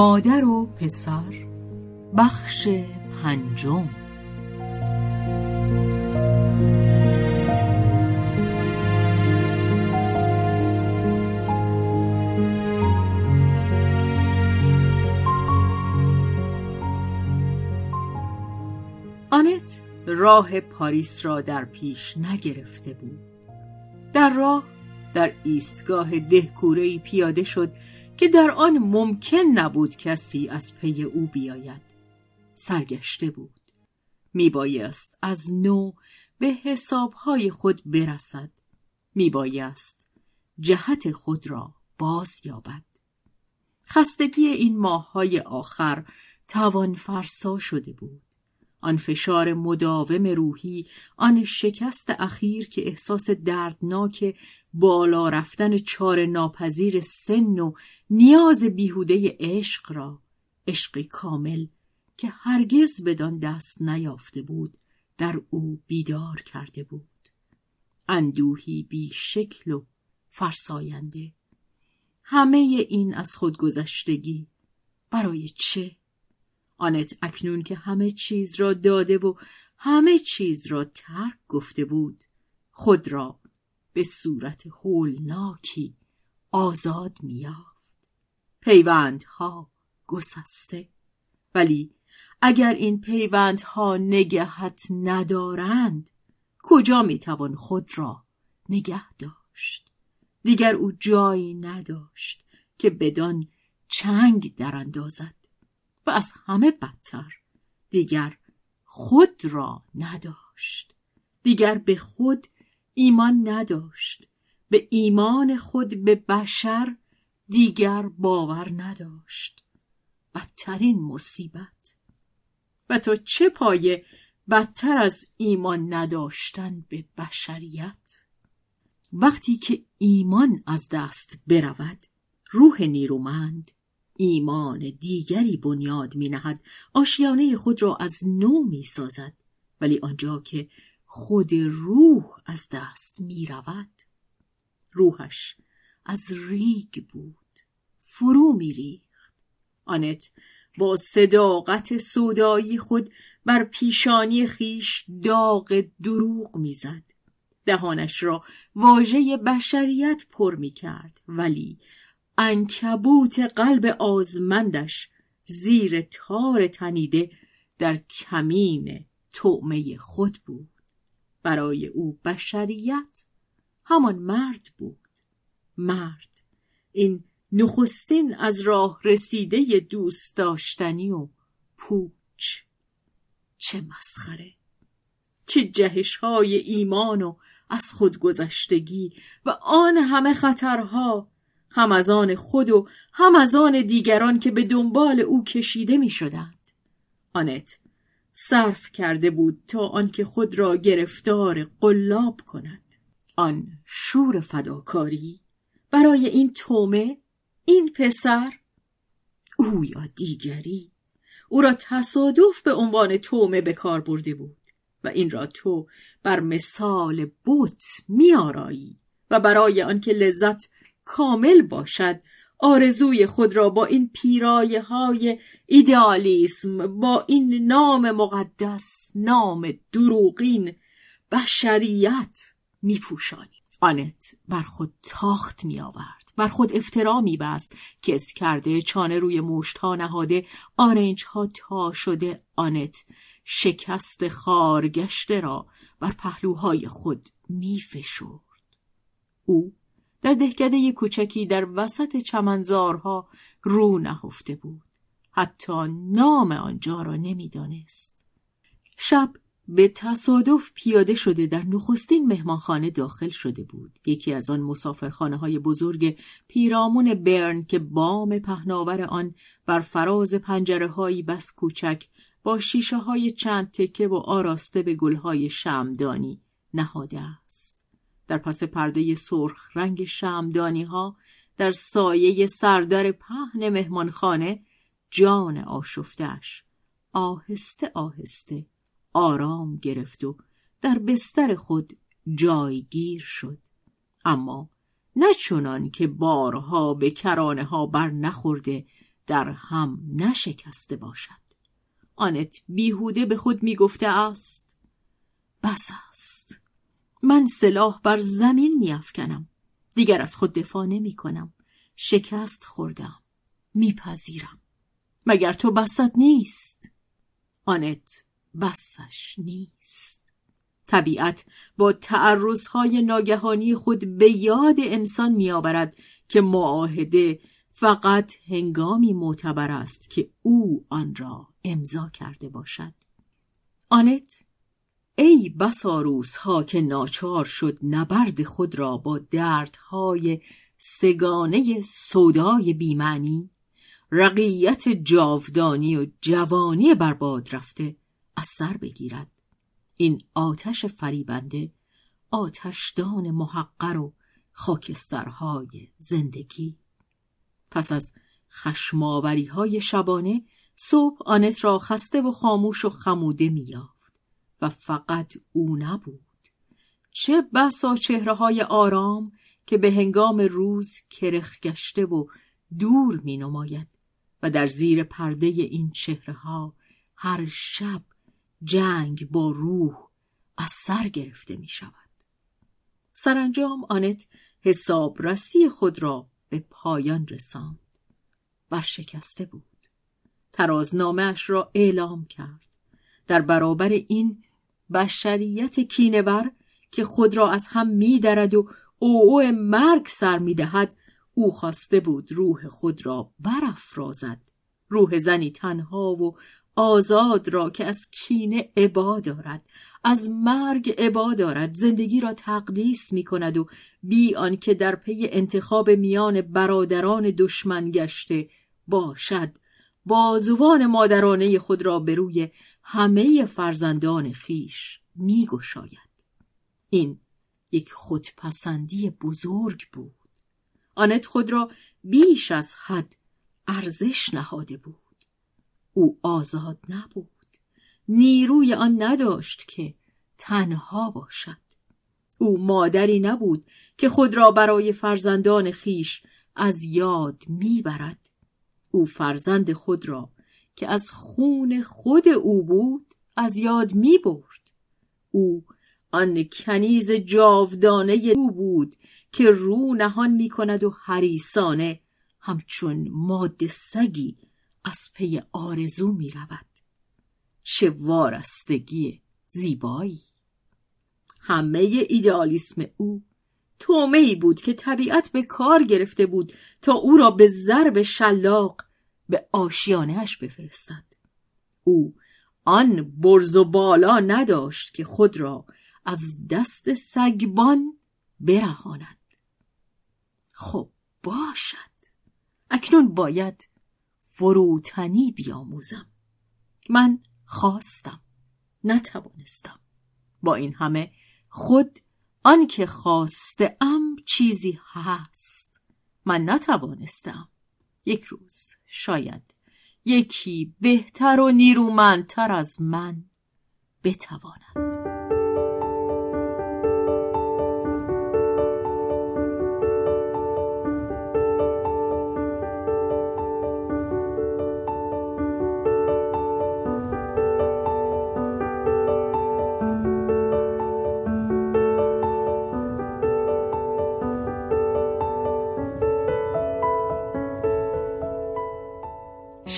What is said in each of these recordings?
مادر و پسر. بخش پنجم. آنت راه پاریس را در پیش نگرفته بود. در راه در ایستگاه دهکورهی پیاده شد که در آن ممکن نبود کسی از پی او بیاید. سرگشته بود. میبایست از نو به حسابهای خود برسد. میبایست جهت خود را باز یابد. خستگی این ماههای آخر توان فرسا شده بود. آن فشار مداوم روحی آن شکست اخیر که احساس دردناک بالا رفتن چار ناپذیر سن و نیاز بیهوده عشق را عشقی کامل که هرگز بدان دست نیافته بود در او بیدار کرده بود. اندوهی بی شکل و فرساینده. همه این از خودگذشتگی برای چه؟ آنت اکنون که همه چیز را داده و همه چیز را ترک گفته بود خود را به صورت هولناکی آزاد میافت پیوندها گسسته. ولی اگر این پیوندها نگهت ندارند کجا می‌توان خود را نگه داشت؟ دیگر او جایی نداشت که بدان چنگ دراندازد و از همه بدتر دیگر خود را نداشت. دیگر به خود ایمان نداشت. به ایمان خود به بشر دیگر باور نداشت. بدترین مصیبت. و تا چه پایه بدتر از ایمان نداشتن به بشریت؟ وقتی که ایمان از دست برود روح نیرومند ایمان دیگری بنیاد می نهد آشیانه خود را از نو می سازد ولی آنجا که خود روح از دست می رود روحش از ریگ بود. فرو می ریخت آنت با صداقت سودایی خود بر پیشانی خیش داغ دروغ می‌زد. دهانش را واژه بشریت پر می کرد ولی انکبوت قلب آزمندش زیر تار تنیده در کمین تعمه خود بود. برای او بشریت همان مرد بود. مرد. این نخستین از راه رسیده دوست داشتنی و پوچ. چه مسخره! چه جهش های ایمان و از خودگذشتگی و آن همه خطرها هم از آن خود و هم از آن دیگران که به دنبال او کشیده می شدند. آنت صرف کرده بود تا آنکه خود را گرفتار قلاب کند. آن شور فداکاری برای این تومه این پسر؟ او یا دیگری؟ او را تصادف به عنوان تومه به کار برده بود و این را تو بر مثال بت میآرایی و برای آنکه لذت کامل باشد آرزوی خود را با این پیرایه های ایدئالیسم با این نام مقدس نام دروغین بشریت میپوشانی آنت بر خود تاخت می آورد بر خود افترا می بست کس کرده چانه روی مشت ها نهاده آرنج ها تا شده آنت. شکست خارگشته را بر پهلوهای خود می فشرد. او در دهکده کوچکی در وسط چمنزارها رو نهفته بود. حتی نام آنجا را نمی‌دانست. شب به تصادف پیاده شده در نخستین مهمانخانه داخل شده بود. یکی از آن مسافرخانه های بزرگ پیرامون برن که بام پهناور آن بر فراز پنجره هایی بس کوچک با شیشه های چند تکه و آراسته به گلهای شمدانی نهاده است. در پس پرده سرخ رنگ شمدانی ها در سایه سردر پهن مهمانخانه جان آشفتش آهسته آهسته آرام گرفت و در بستر خود جایگیر شد. اما نه چنان که بارها به کرانه ها بر نخورده در هم نشکسته باشد. آنت بیهوده به خود می گفته است بس است. من سلاح بر زمین می افکنم. دیگر از خود دفاع نمی کنم شکست خوردم میپذیرم. مگر تو بسد نیست؟ آنت بسش نیست. طبیعت با تعرضهای ناگهانی خود به یاد انسان میآورد که معاهده فقط هنگامی معتبر است که او آن را امضا کرده باشد. آنت ای بسا ها که ناچار شد نبرد خود را با دردهای سگانه سودای بیمعنی رقیت جاودانی و جوانی برباد رفته. از سر بگیرد. این آتش فریبنده آتشدان محقر و خاکسترهای زندگی. پس از خشماوری های شبانه صبح آنت را خسته و خاموش و خموده میافت و فقط او نبود. چه بسا چهره های آرام که به هنگام روز کرخ گشته و دور می نماید و در زیر پرده این چهره ها هر شب جنگ با روح از سر گرفته می شود. سرانجام آنت حسابرسی خود را به پایان رساند. برشکسته بود. ترازنامهش را اعلام کرد. در برابر این بشریت کینور که خود را از هم میدرد و او او مرگ سر می‌دهد او خواسته بود روح خود را برافرازد روح زنی تنها و آزاد را که از کینه عبا دارد از مرگ عبا دارد زندگی را تقدیس می کند و بی آنکه در پی انتخاب میان برادران دشمن گشته باشد. بازوان مادرانه خود را به روی همه فرزندان خیش می گشاید. این یک خودپسندی بزرگ بود. آنت خود را بیش از حد ارزش نهاده بود. او آزاد نبود. نیروی آن نداشت که تنها باشد. او مادری نبود که خود را برای فرزندان خیش از یاد می‌برد. او فرزند خود را که از خون خود او بود از یاد می برد. او آن کنیز جاودانه او بود که رو نهان می کند و حریسانه همچون ماده سگی از پی آرزو می رود. چه وارستگی زیبایی. همه ایدئالیسم او تومه بود که طبیعت به کار گرفته بود تا او را به ضرب شلاق به آشیانهش بفرستد. او آن برز و بالا نداشت که خود را از دست سگبان برهاند. خب باشد. اکنون باید فروتنی بیاموزم. من خواستم نتوانستم. با این همه خود آنکه خواسته ام چیزی هست. من نتوانستم. یک روز شاید یکی بهتر و نیرومندتر از من بتواند.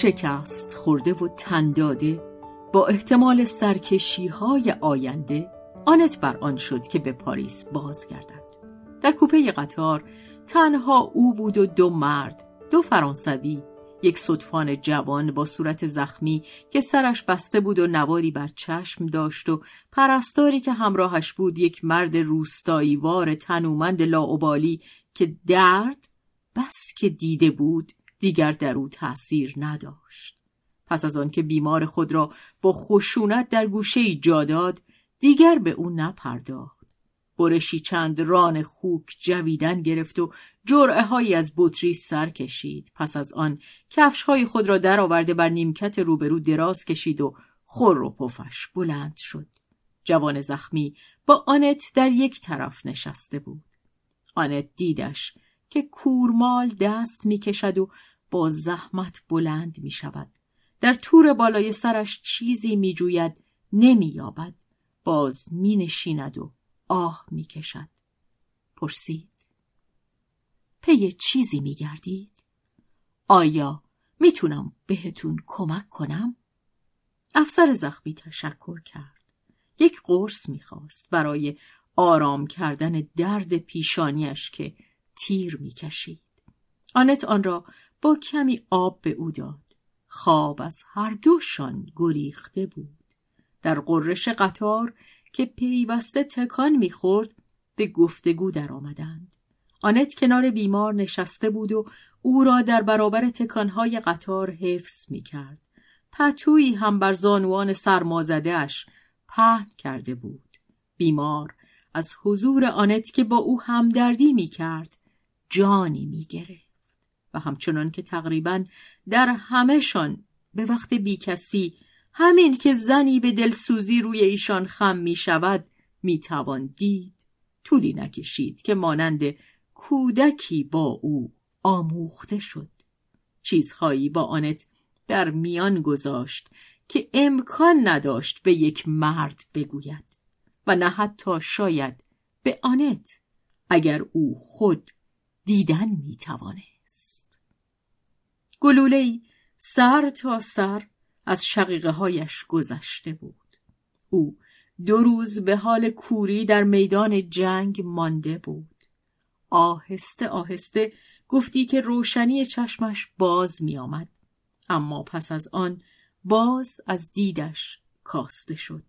شکست خورده و تنداده با احتمال سرکشی های آینده آنت بر آن شد که به پاریس بازگردد. در کوپه قطار تنها او بود و دو مرد دو فرانسوی یک صدفان جوان با صورت زخمی که سرش بسته بود و نواری بر چشم داشت و پرستاری که همراهش بود یک مرد روستایی وار تنومند لاعبالی که درد بس که دیده بود دیگر در او تأثیر نداشت. پس از آنکه بیمار خود را با خشونت در گوشه جا داد دیگر به او نپرداخت. برشی چند ران خوک جویدن گرفت و جرعه از بطری سر کشید. پس از آن کفش های خود را درآورده بر نیمکت روبرو دراز کشید و خور و پفش بلند شد. جوان زخمی با آنت در یک طرف نشسته بود. آنت دیدش که کورمال دست می‌کشد و با زحمت بلند می شود. در تور بالای سرش چیزی می جوید نمی یابد. باز می نشیند و آه می کشد. پرسید. پی چیزی می گردید؟ آیا می‌تونم بهتون کمک کنم؟ افسر زخمی تشکر کرد. یک قرص می‌خواست برای آرام کردن درد پیشانیش که تیر می‌کشید. آنت آن را با کمی آب به او داد. خواب از هر دوشان گریخته بود. در قررش قطار که پیوسته تکان می‌خورد به گفتگو درآمدند. آنت کنار بیمار نشسته بود و او را در برابر تکانهای قطار حفظ می‌کرد. پتویی هم بر زانوان سرمازدهش پهن کرده بود. بیمار از حضور آنت که با او همدردی می‌کرد جانی می‌گرفت. و همچنان که تقریبا در همهشان به وقت بیکسی همین که زنی به دلسوزی روی ایشان خم می شود می توان دید. طولی نکشید که مانند کودکی با او آموخته شد. چیزهایی با آنت در میان گذاشت که امکان نداشت به یک مرد بگوید و نه حتی شاید به آنت اگر او خود دیدن می‌توانه است گلوله سر تا سر از شقیقه هایش گذشته بود او دو روز به حال کوری در میدان جنگ مانده بود آهسته آهسته گفتی که روشنی چشمش باز می آمد. اما پس از آن باز از دیدش کاسته شد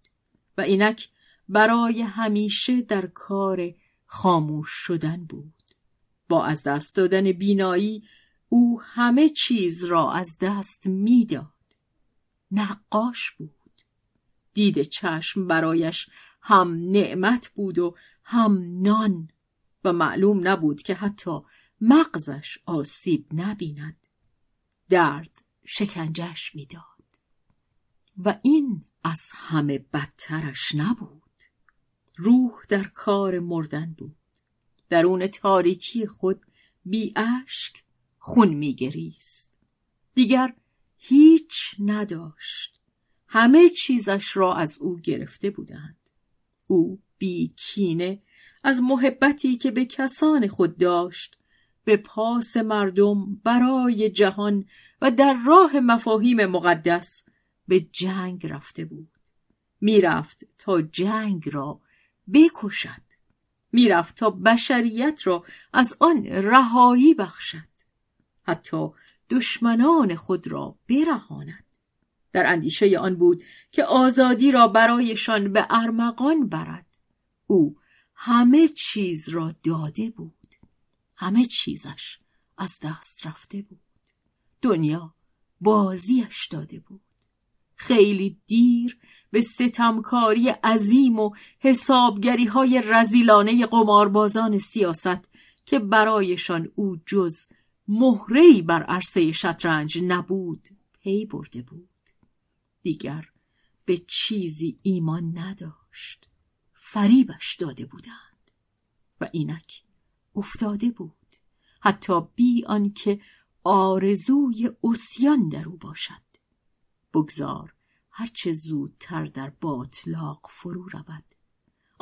و اینک برای همیشه در کار خاموش شدن بود با از دست دادن بینایی او همه چیز را از دست می‌داد. نقاش بود. دید چشم برایش هم نعمت بود و هم نان و معلوم نبود که حتی مغزش آسیب نبیند. درد شکنجش می‌داد. و این از همه بدترش نبود. روح در کار مردن بود. درون تاریکی خود بی اشک خون میگریست. دیگر هیچ نداشت. همه چیزش را از او گرفته بودند. او بی کینه از محبتی که به کسان خود داشت به پاس مردم برای جهان و در راه مفاهیم مقدس به جنگ رفته بود. می‌رفت تا جنگ را بکشد. می‌رفت تا بشریت را از آن رهایی بخشد. حتی دشمنان خود را برهاند. در اندیشه آن بود که آزادی را برایشان به ارمغان برد. او همه چیز را داده بود. همه چیزش از دست رفته بود. دنیا بازیش داده بود. خیلی دیر به ستمکاری عظیم و حسابگری های رزیلانه قماربازان سیاست که برایشان او جز مهرهی بر عرصه شطرنج نبود پی برده بود. دیگر به چیزی ایمان نداشت. فریبش داده بودند و اینک افتاده بود. حتی بی آنکه آرزوی اسیان در او باشد. بگذار هرچه زودتر در باطلاق فرو رود.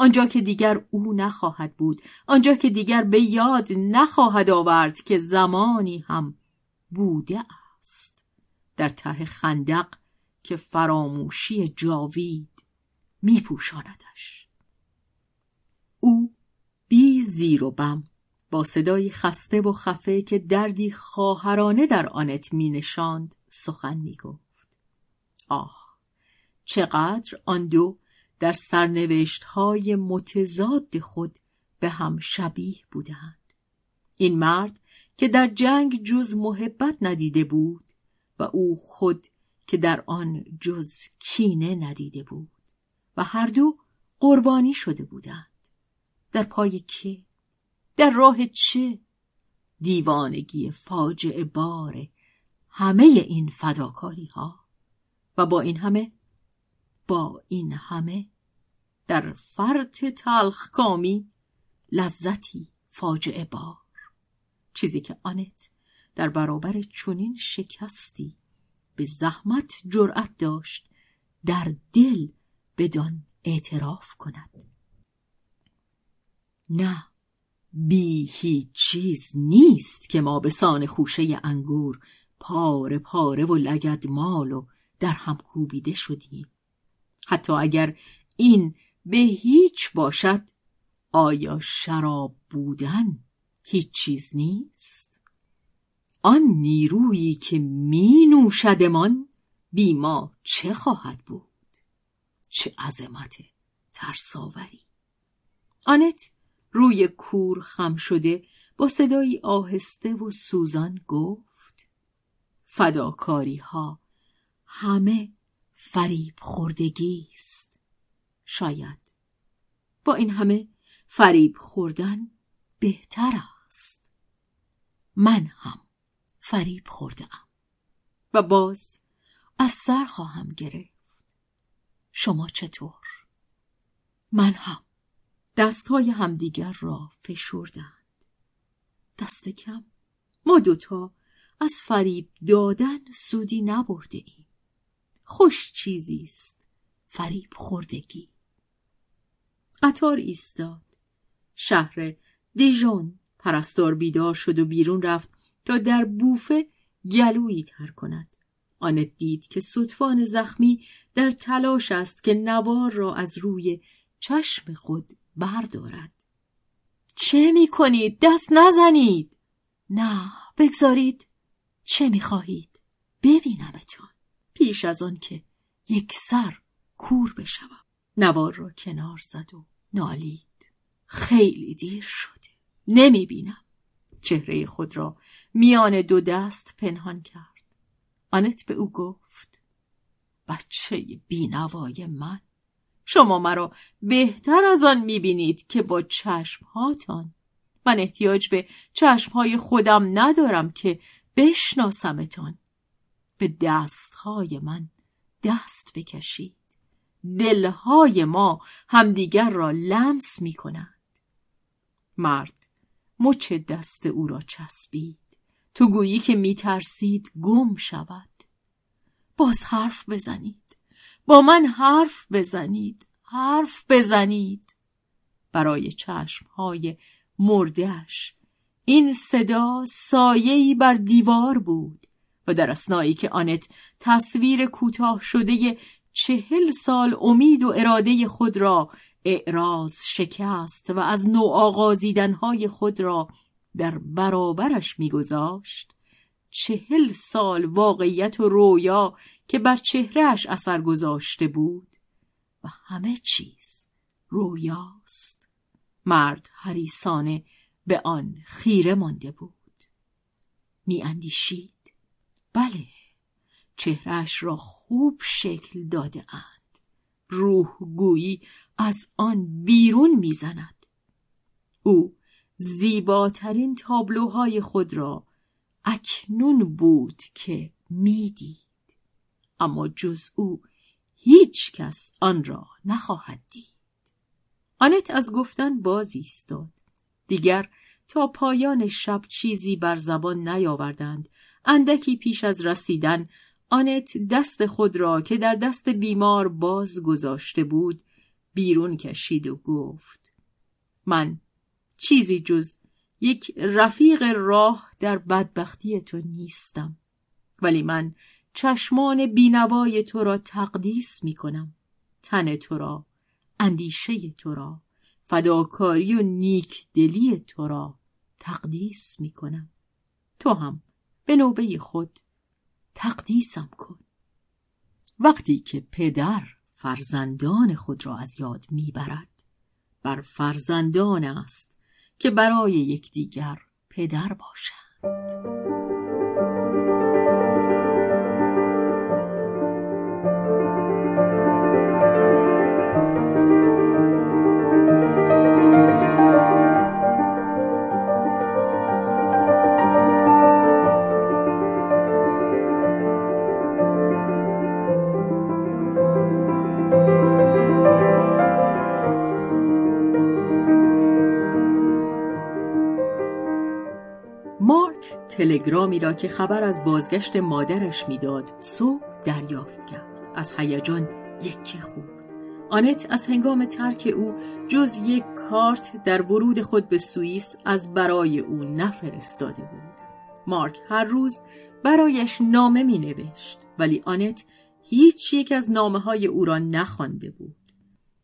آنجا که دیگر او نخواهد بود آنجا که دیگر به یاد نخواهد آورد که زمانی هم بوده است در ته خندق که فراموشی جاوید میپوشاندش او بی زیر و بم با صدای خسته و خفه که دردی خواهرانه در آنت می نشاند سخن می گفت. آه چقدر آن دو در سرنوشت های متضاد خود به هم شبیه بودند. این مرد که در جنگ جز محبت ندیده بود و او خود که در آن جز کینه ندیده بود و هر دو قربانی شده بودند. در پای که؟ در راه چه؟ دیوانگی فاجعه بار همه این فداکاری ها و با این همه با این همه در فرط تلخ کامی لذتی فاجعه بار. چیزی که آنت در برابر چنین شکستی به زحمت جرأت داشت در دل بدان اعتراف کند. نه بی هیچ چیز نیست که ما به سان خوشه انگور پاره پاره و لگد مال و در هم کوبیده شدیم. حتی اگر این به هیچ باشد آیا شراب بودن هیچ چیز نیست؟ آن نیرویی که می نوشدمان بی ما چه خواهد بود؟ چه عظمت ترساوری آنت روی کور خم شده با صدایی آهسته و سوزان گفت فداکاری ها همه فریب خوردگی است شاید. با این همه فریب خوردن بهتر است. من هم فریب خوردم و باز از سر خواهم گرفت. شما چطور؟ من هم. دستهای همدیگر را فشردند. دست کم. ما دوتا از فریب دادن سودی نبرده ایم خوش چیزی است فریب خوردگی. قطار ایستاد. شهر دیژون پرستار بیدار شد و بیرون رفت تا در بوفه گلویی تر کند. آنت دید که صدفان زخمی در تلاش است که نوار را از روی چشم خود بردارد. چه می کنید؟ دست نزنید! نه بگذارید. چه می خواهید؟ ببینمتان پیش از آن که یک سر کور بشوم نوار را کنار زد و نالید. خیلی دیر شده. نمی بینم چهره خود را میان دو دست پنهان کرد. آنت به او گفت بچه بینوای من شما مرا بهتر از آن می‌بینید که با چشمهاتان. من احتیاج به چشمهای خودم ندارم که بشناسمتان. به دستهای من دست بکشید. دلهای ما همدیگر را لمس می مرد مچ دست او را چسبید. تو گویی که میترسید گم شود. باز حرف بزنید. با من حرف بزنید. حرف بزنید. برای چشمهای مردهش این صدا سایه‌ای بر دیوار بود و در اسنایی که آنت تصویر کوتاه شده چهل سال امید و اراده خود را اعراض شکست و از نوع آغازیدنهای خود را در برابرش میگذاشت. چهل سال واقعیت و رویا که بر چهرهش اثر گذاشته بود و همه چیز رویاست. مرد حریسانه به آن خیره مانده بود. می اندیشید بله. چهرش را خوب شکل داده اند. روح گویی از آن بیرون می‌زند. او زیباترین تابلوهای خود را اکنون بود که می‌دید. اما جز او هیچ کس آن را نخواهد دید. آنت از گفتن باز ایستاد. دیگر تا پایان شب چیزی بر زبان نیاوردند. اندکی پیش از رسیدن آنت دست خود را که در دست بیمار باز گذاشته بود بیرون کشید و گفت من چیزی جز یک رفیق راه در بدبختی تو نیستم ولی من چشمان بینوای تو را تقدیس می کنم تن تو را اندیشه تو را فداکاری و نیک دلی تو را تقدیس می کنم. تو هم به نوبه خود تقدیسم کن. وقتی که پدر فرزندان خود را از یاد می‌برد بر فرزندان است که برای یکدیگر پدر باشند. تلگرامی را که خبر از بازگشت مادرش می‌داد صبح دریافت کرد. از هیجان یکی خوب آنت از هنگام ترک او جز یک کارت در ورود خود به سوئیس از برای او نفرستاده بود. مارک هر روز برایش نامه می نوشت ولی آنت هیچ یک از نامه های او را نخوانده بود.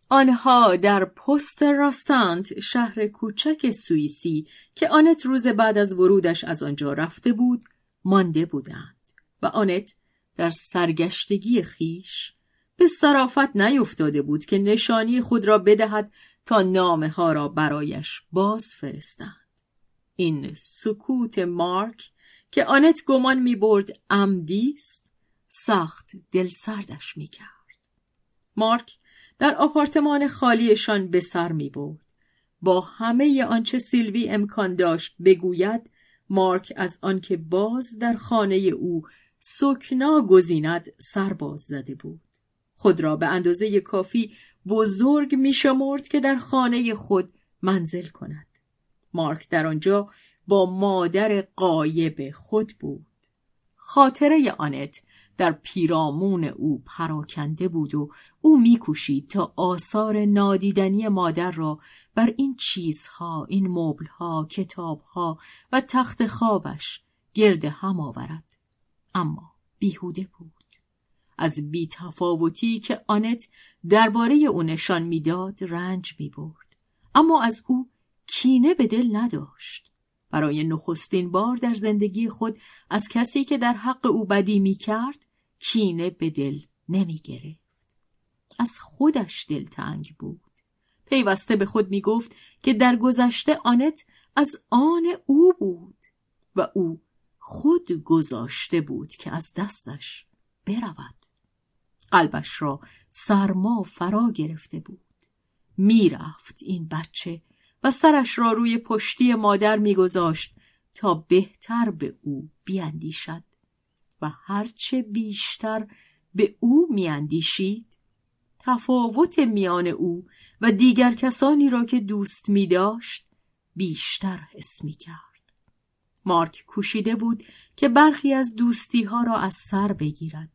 آنها در پست راستانت شهر کوچک سوئیسی که آنت روز بعد از ورودش از آنجا رفته بود مانده بودند و آنت در سرگشتگی خیش به صرافت نیفتاده بود که نشانی خود را بدهد تا نامه ها را برایش باز فرستند این سکوت مارک که آنت گمان می برد عمدی است سخت دلسردش می کرد مارک در آپارتمان خالیشان به سر می برد. با همه آنچه سیلوی امکان داشت بگوید مارک از آنکه باز در خانه او سکنا گزیند سرباز زده بود. خود را به اندازه کافی بزرگ می شمرد که در خانه خود منزل کند. مارک در آنجا با مادر قایب خود بود. خاطره آنت در پیرامون او پراکنده بود و او میکوشید تا آثار نادیدنی مادر را بر این چیزها این مبلها کتابها و تخت خوابش گرد هم آورد. اما بیهوده بود. از بیتفاوتی که آنت درباره او نشان می‌داد رنج می‌برد. اما از او کینه به دل نداشت. برای نخستین بار در زندگی خود از کسی که در حق او بدی می‌کرد کینه به دل نمی گرفت. از خودش دلتنگ بود. پیوسته به خود می گفت که در گذشته آنت از آن او بود و او خود گذاشته بود که از دستش برود. قلبش را سرما فرا گرفته بود. می‌رفت این بچه و سرش را روی پشتی مادر میگذاشت تا بهتر به او بیاندیشد. و هرچه بیشتر به او میاندیشید تفاوت میان او و دیگر کسانی را که دوست می داشت بیشتر حس می کرد. مارک کوشیده بود که برخی از دوستی ها را از سر بگیرد.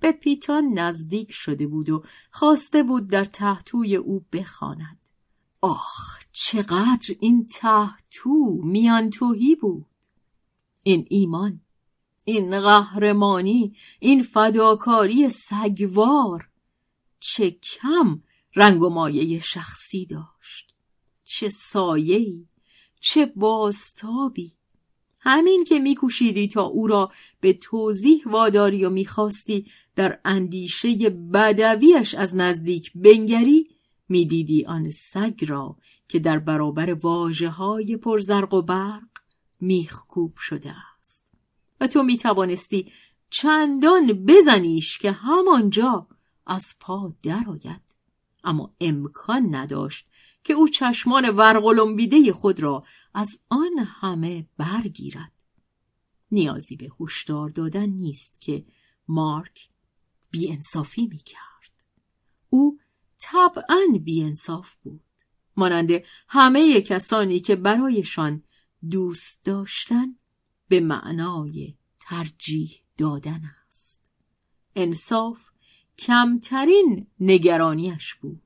به پیتان نزدیک شده بود و خواسته بود در تحتوی او بخواند. آخ چقدر این تحتو میان توهی بود. این ایمان این قهرمانی این فداکاری سگوار. چه کم رنگ و مایه شخصی داشت. چه سایه‌ای چه بازتابی. همین که میکوشیدی تا او را به توضیح واداری و می‌خواستی در اندیشه بدویش از نزدیک بنگری می‌دیدی آن سگ را که در برابر واجه های پرزرق و برق میخکوب شده و تو می توانستی چندان بزنیش که همانجا از پا درآید اما امکان نداشت که او چشمان ورقلمبیده خود را از آن همه برگیرد نیازی به هشدار دادن نیست که مارک بیانصافی می کرد. او طبعا بیانصاف بود. مانند همه کسانی که برایشان دوست داشتن به معنای ترجیح دادن است. انصاف کمترین نگرانیش بود.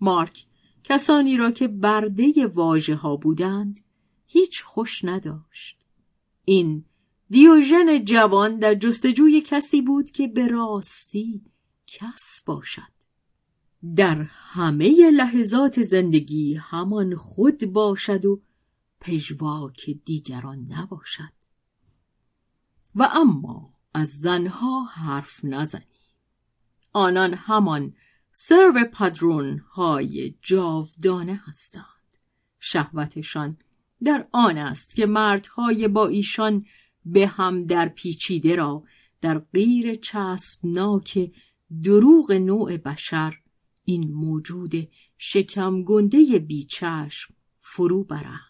مارک کسانی را که برده واژه ها بودند هیچ خوش نداشت. این دیوژن جوان در جستجوی کسی بود که به راستی کس باشد. در همه لحظات زندگی همان خود باشد و پژواک دیگران نباشد. و اما از زنها حرف نزنی. آنان همان سرو پدرون های جاودانه هستند. شهوتشان در آن است که مردهای با ایشان به هم در پیچیده را در غیر چسبناک دروغ نوع بشر این موجود شکم گنده بیچشم فرو برند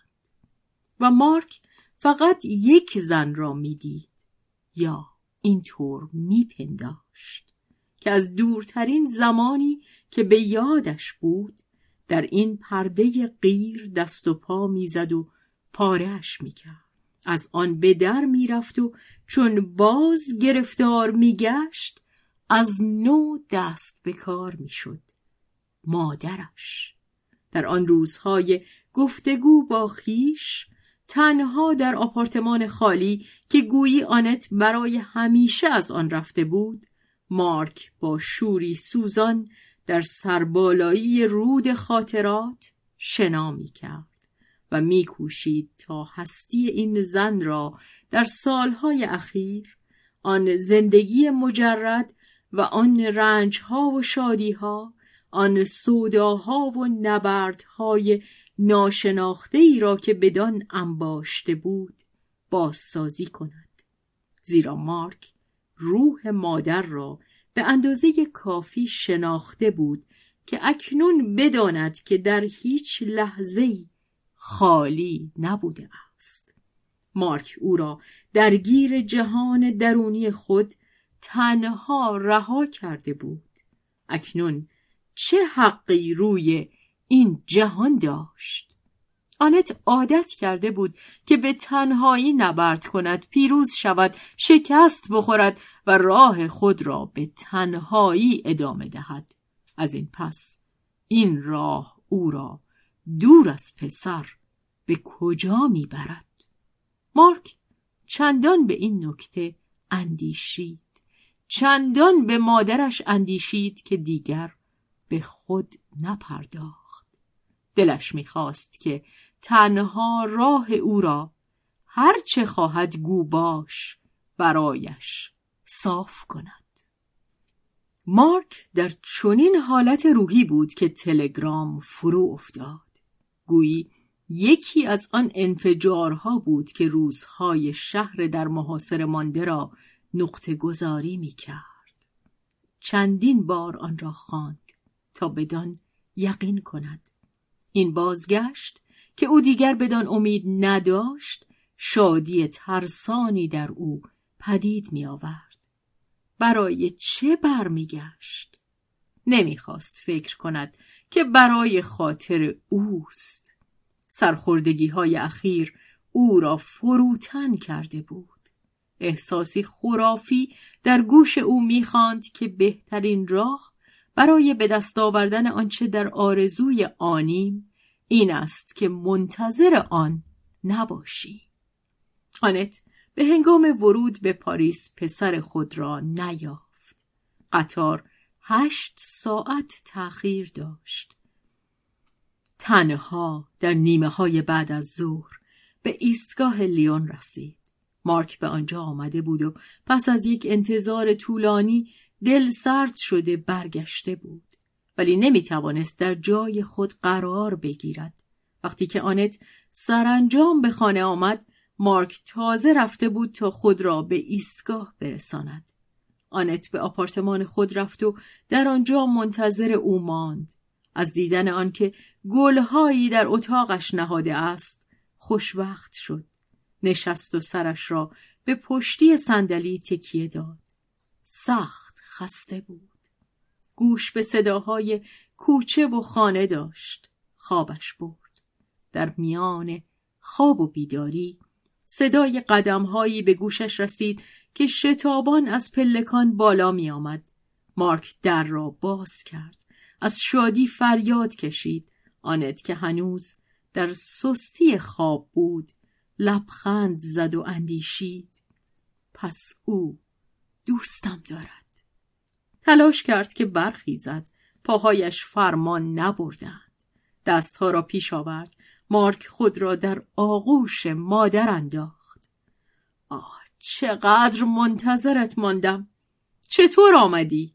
و مارک فقط یک زن را می‌دید یا اینطور میپنداشت که از دورترین زمانی که به یادش بود در این پرده غیر دست و پا می‌زد و پارهش می‌کرد. از آن به در می‌رفت و چون باز گرفتار میگشت از نو دست به کار می‌شد. مادرش. در آن روزهای گفتگو با خیش تنها در آپارتمان خالی که گویی آنت برای همیشه از آن رفته بود مارک با شوری سوزان در سربالایی رود خاطرات شنا می کرد و میکوشید تا هستی این زن را در سالهای اخیر آن زندگی مجرد و آن رنجها و شادیها آن سوداها و نبردهای ناشناخته ای را که بدان انباشته بود بازسازی کند. زیرا مارک روح مادر را به اندازه کافی شناخته بود که اکنون بداند که در هیچ لحظه خالی نبوده است. مارک او را درگیر جهان درونی خود تنها رها کرده بود. اکنون چه حقی روی این جهان داشت. آنت عادت کرده بود که به تنهایی نبرد کند پیروز شود شکست بخورد و راه خود را به تنهایی ادامه دهد. از این پس این راه او را دور از پسر به کجا می‌برد؟ مارک چندان به این نکته اندیشید. چندان به مادرش اندیشید که دیگر به خود نپرداخت. دلش می‌خواست که تنها راه او را هر چه خواهد گو باش برایش صاف کند مارک در چنین حالت روحی بود که تلگرام فرو افتاد گویی یکی از آن انفجارها بود که روزهای شهر در محاصره مانده را نقطه گذاری می کرد. چندین بار آن را خواند تا بدان یقین کند. این بازگشت که او دیگر بدان امید نداشت شادی ترسانی در او پدید می آورد. برای چه برمیگشت؟ نمی‌خواست فکر کند که برای خاطر اوست. سرخوردگی های اخیر او را فروتن کرده بود. احساسی خرافی در گوش او می‌خواند که بهترین راه برای به دست آوردن آنچه در آرزوی آنیم این است که منتظر آن نباشی. آنت به هنگام ورود به پاریس پسر خود را نیافت. قطار هشت ساعت تأخیر داشت. تنها در نیمه های بعد از ظهر به ایستگاه لیون رسید. مارک به آنجا آمده بود و پس از یک انتظار طولانی دل سرد شده برگشته بود. ولی نمی توانست در جای خود قرار بگیرد. وقتی که آنت سرانجام به خانه آمد مارک تازه رفته بود تا خود را به ایستگاه برساند. آنت به آپارتمان خود رفت و در آنجا منتظر او ماند. از دیدن آنکه گلهایی در اتاقش نهاده است خوشوقت شد. نشست و سرش را به پشتی صندلی تکیه داد. سخت خسته بود. گوش به صداهای کوچه و خانه داشت. خوابش برد. در میان خواب و بیداری صدای قدمهایی به گوشش رسید که شتابان از پلکان بالا می آمد. مارک در را باز کرد. از شادی فریاد کشید. آنت که هنوز در سستی خواب بود لبخند زد و اندیشید پس او دوستم دارد تلاش کرد که برخیزد. پاهایش فرمان نبردند. دستها را پیش آورد. مارک خود را در آغوش مادر انداخت. آه چقدر منتظرت ماندم. چطور آمدی؟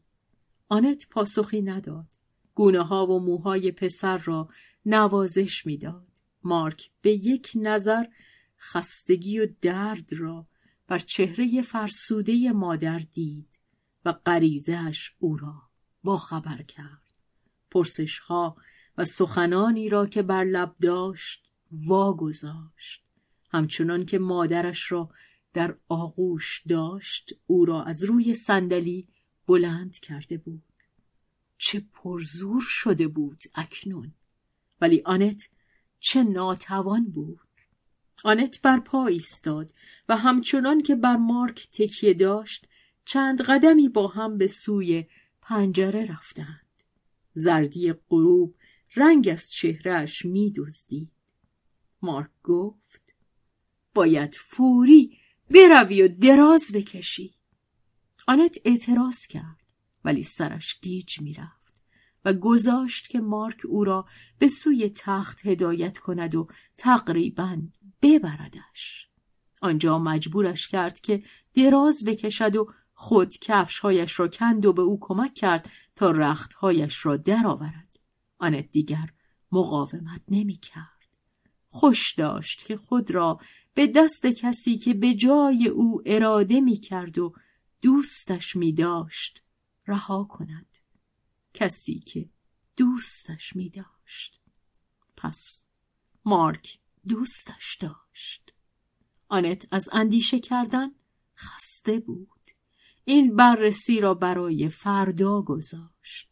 آنت پاسخی نداد. گونه ها و موهای پسر را نوازش می‌داد. مارک به یک نظر خستگی و درد را بر چهره فرسوده مادر دید. و غریزهاش او را باخبر کرد. پرسشها و سخنانی را که بر لب داشت واگذاشت. همچنان که مادرش را در آغوش داشت او را از روی صندلی بلند کرده بود. چه پرزور شده بود اکنون. ولی آنت چه ناتوان بود. آنت بر پا ایستاد و همچنان که بر مارک تکیه داشت چند قدمی با هم به سوی پنجره رفتند. زردی غروب رنگ از چهرهش می دزدید. مارک گفت باید فوری بروی و دراز بکشی. آنت اعتراض کرد ولی سرش گیج می‌رفت و گذاشت که مارک او را به سوی تخت هدایت کند و تقریبا ببردش. آنجا مجبورش کرد که دراز بکشد و خود کفشهایش را کند و به او کمک کرد تا رختهایش را درآورد آنت دیگر مقاومت نمی کرد. خوش داشت که خود را به دست کسی که به جای او اراده می کرد و دوستش می داشت رها کند. کسی که دوستش می داشت. پس مارک دوستش داشت. آنت از اندیشه کردن خسته بود. این بررسی را برای فردا گذاشت.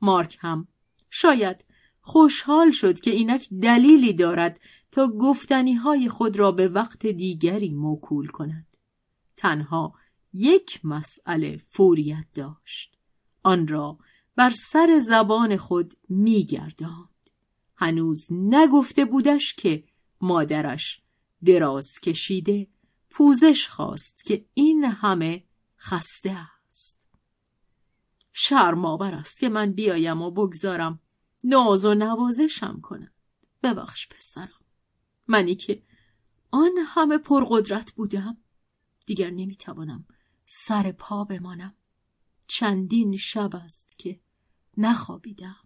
مارک هم شاید خوشحال شد که اینک دلیلی دارد تا گفتنی های خود را به وقت دیگری موکول کند. تنها یک مسئله فوریت داشت. آن را بر سر زبان خود میگرداند هنوز نگفته بودش که مادرش دراز کشیده پوزش خواست که این همه خسته است. شرماور است که من بیایم و بگذارم ناز و نوازشم کنم. ببخش پسرم. منی که آن همه پرقدرت بودم دیگر نمی‌توانم سر پا بمانم. چندین شب است که نخوابیدم.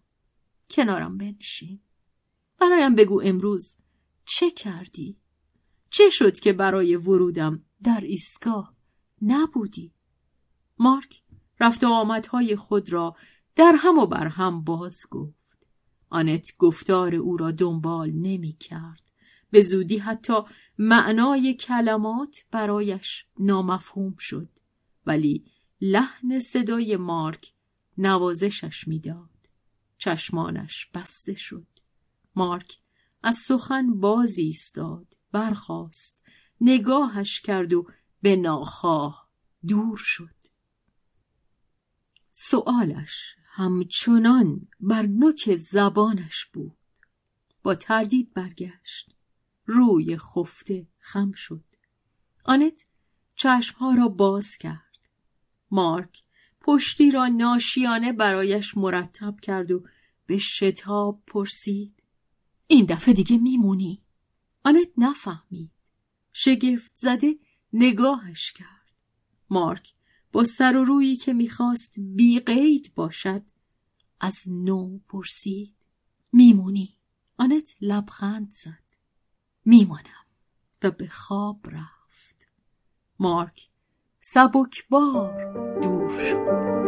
کنارم بنشین. برایم بگو امروز چه کردی؟ چه شد که برای ورودم در ایستگاه نبودی؟ مارک رفت و آمدهای خود را در هم و بر هم باز گفت. آنت گفتار او را دنبال نمی کرد. به زودی حتی معنای کلمات برایش نامفهوم شد. ولی لحن صدای مارک نوازشش می‌داد چشمانش بسته شد. مارک از سخن باز ایستاد برخاست نگاهش کرد و به ناخواه دور شد. سؤالش همچنان بر نوک زبانش بود. با تردید برگشت. روی خفته خم شد. آنت چشمها را باز کرد. مارک پشتی را ناشیانه برایش مرتب کرد و به شتاب پرسید. این دفعه دیگه میمونی؟ آنت نفهمید. شگفت زده نگاهش کرد. مارک با سر و رویی که می‌خواست بیقید باشد از نو پرسید میمونی؟ آنت لبخند زد میمانم. و به خواب رفت. مارک سبکبار دور شد.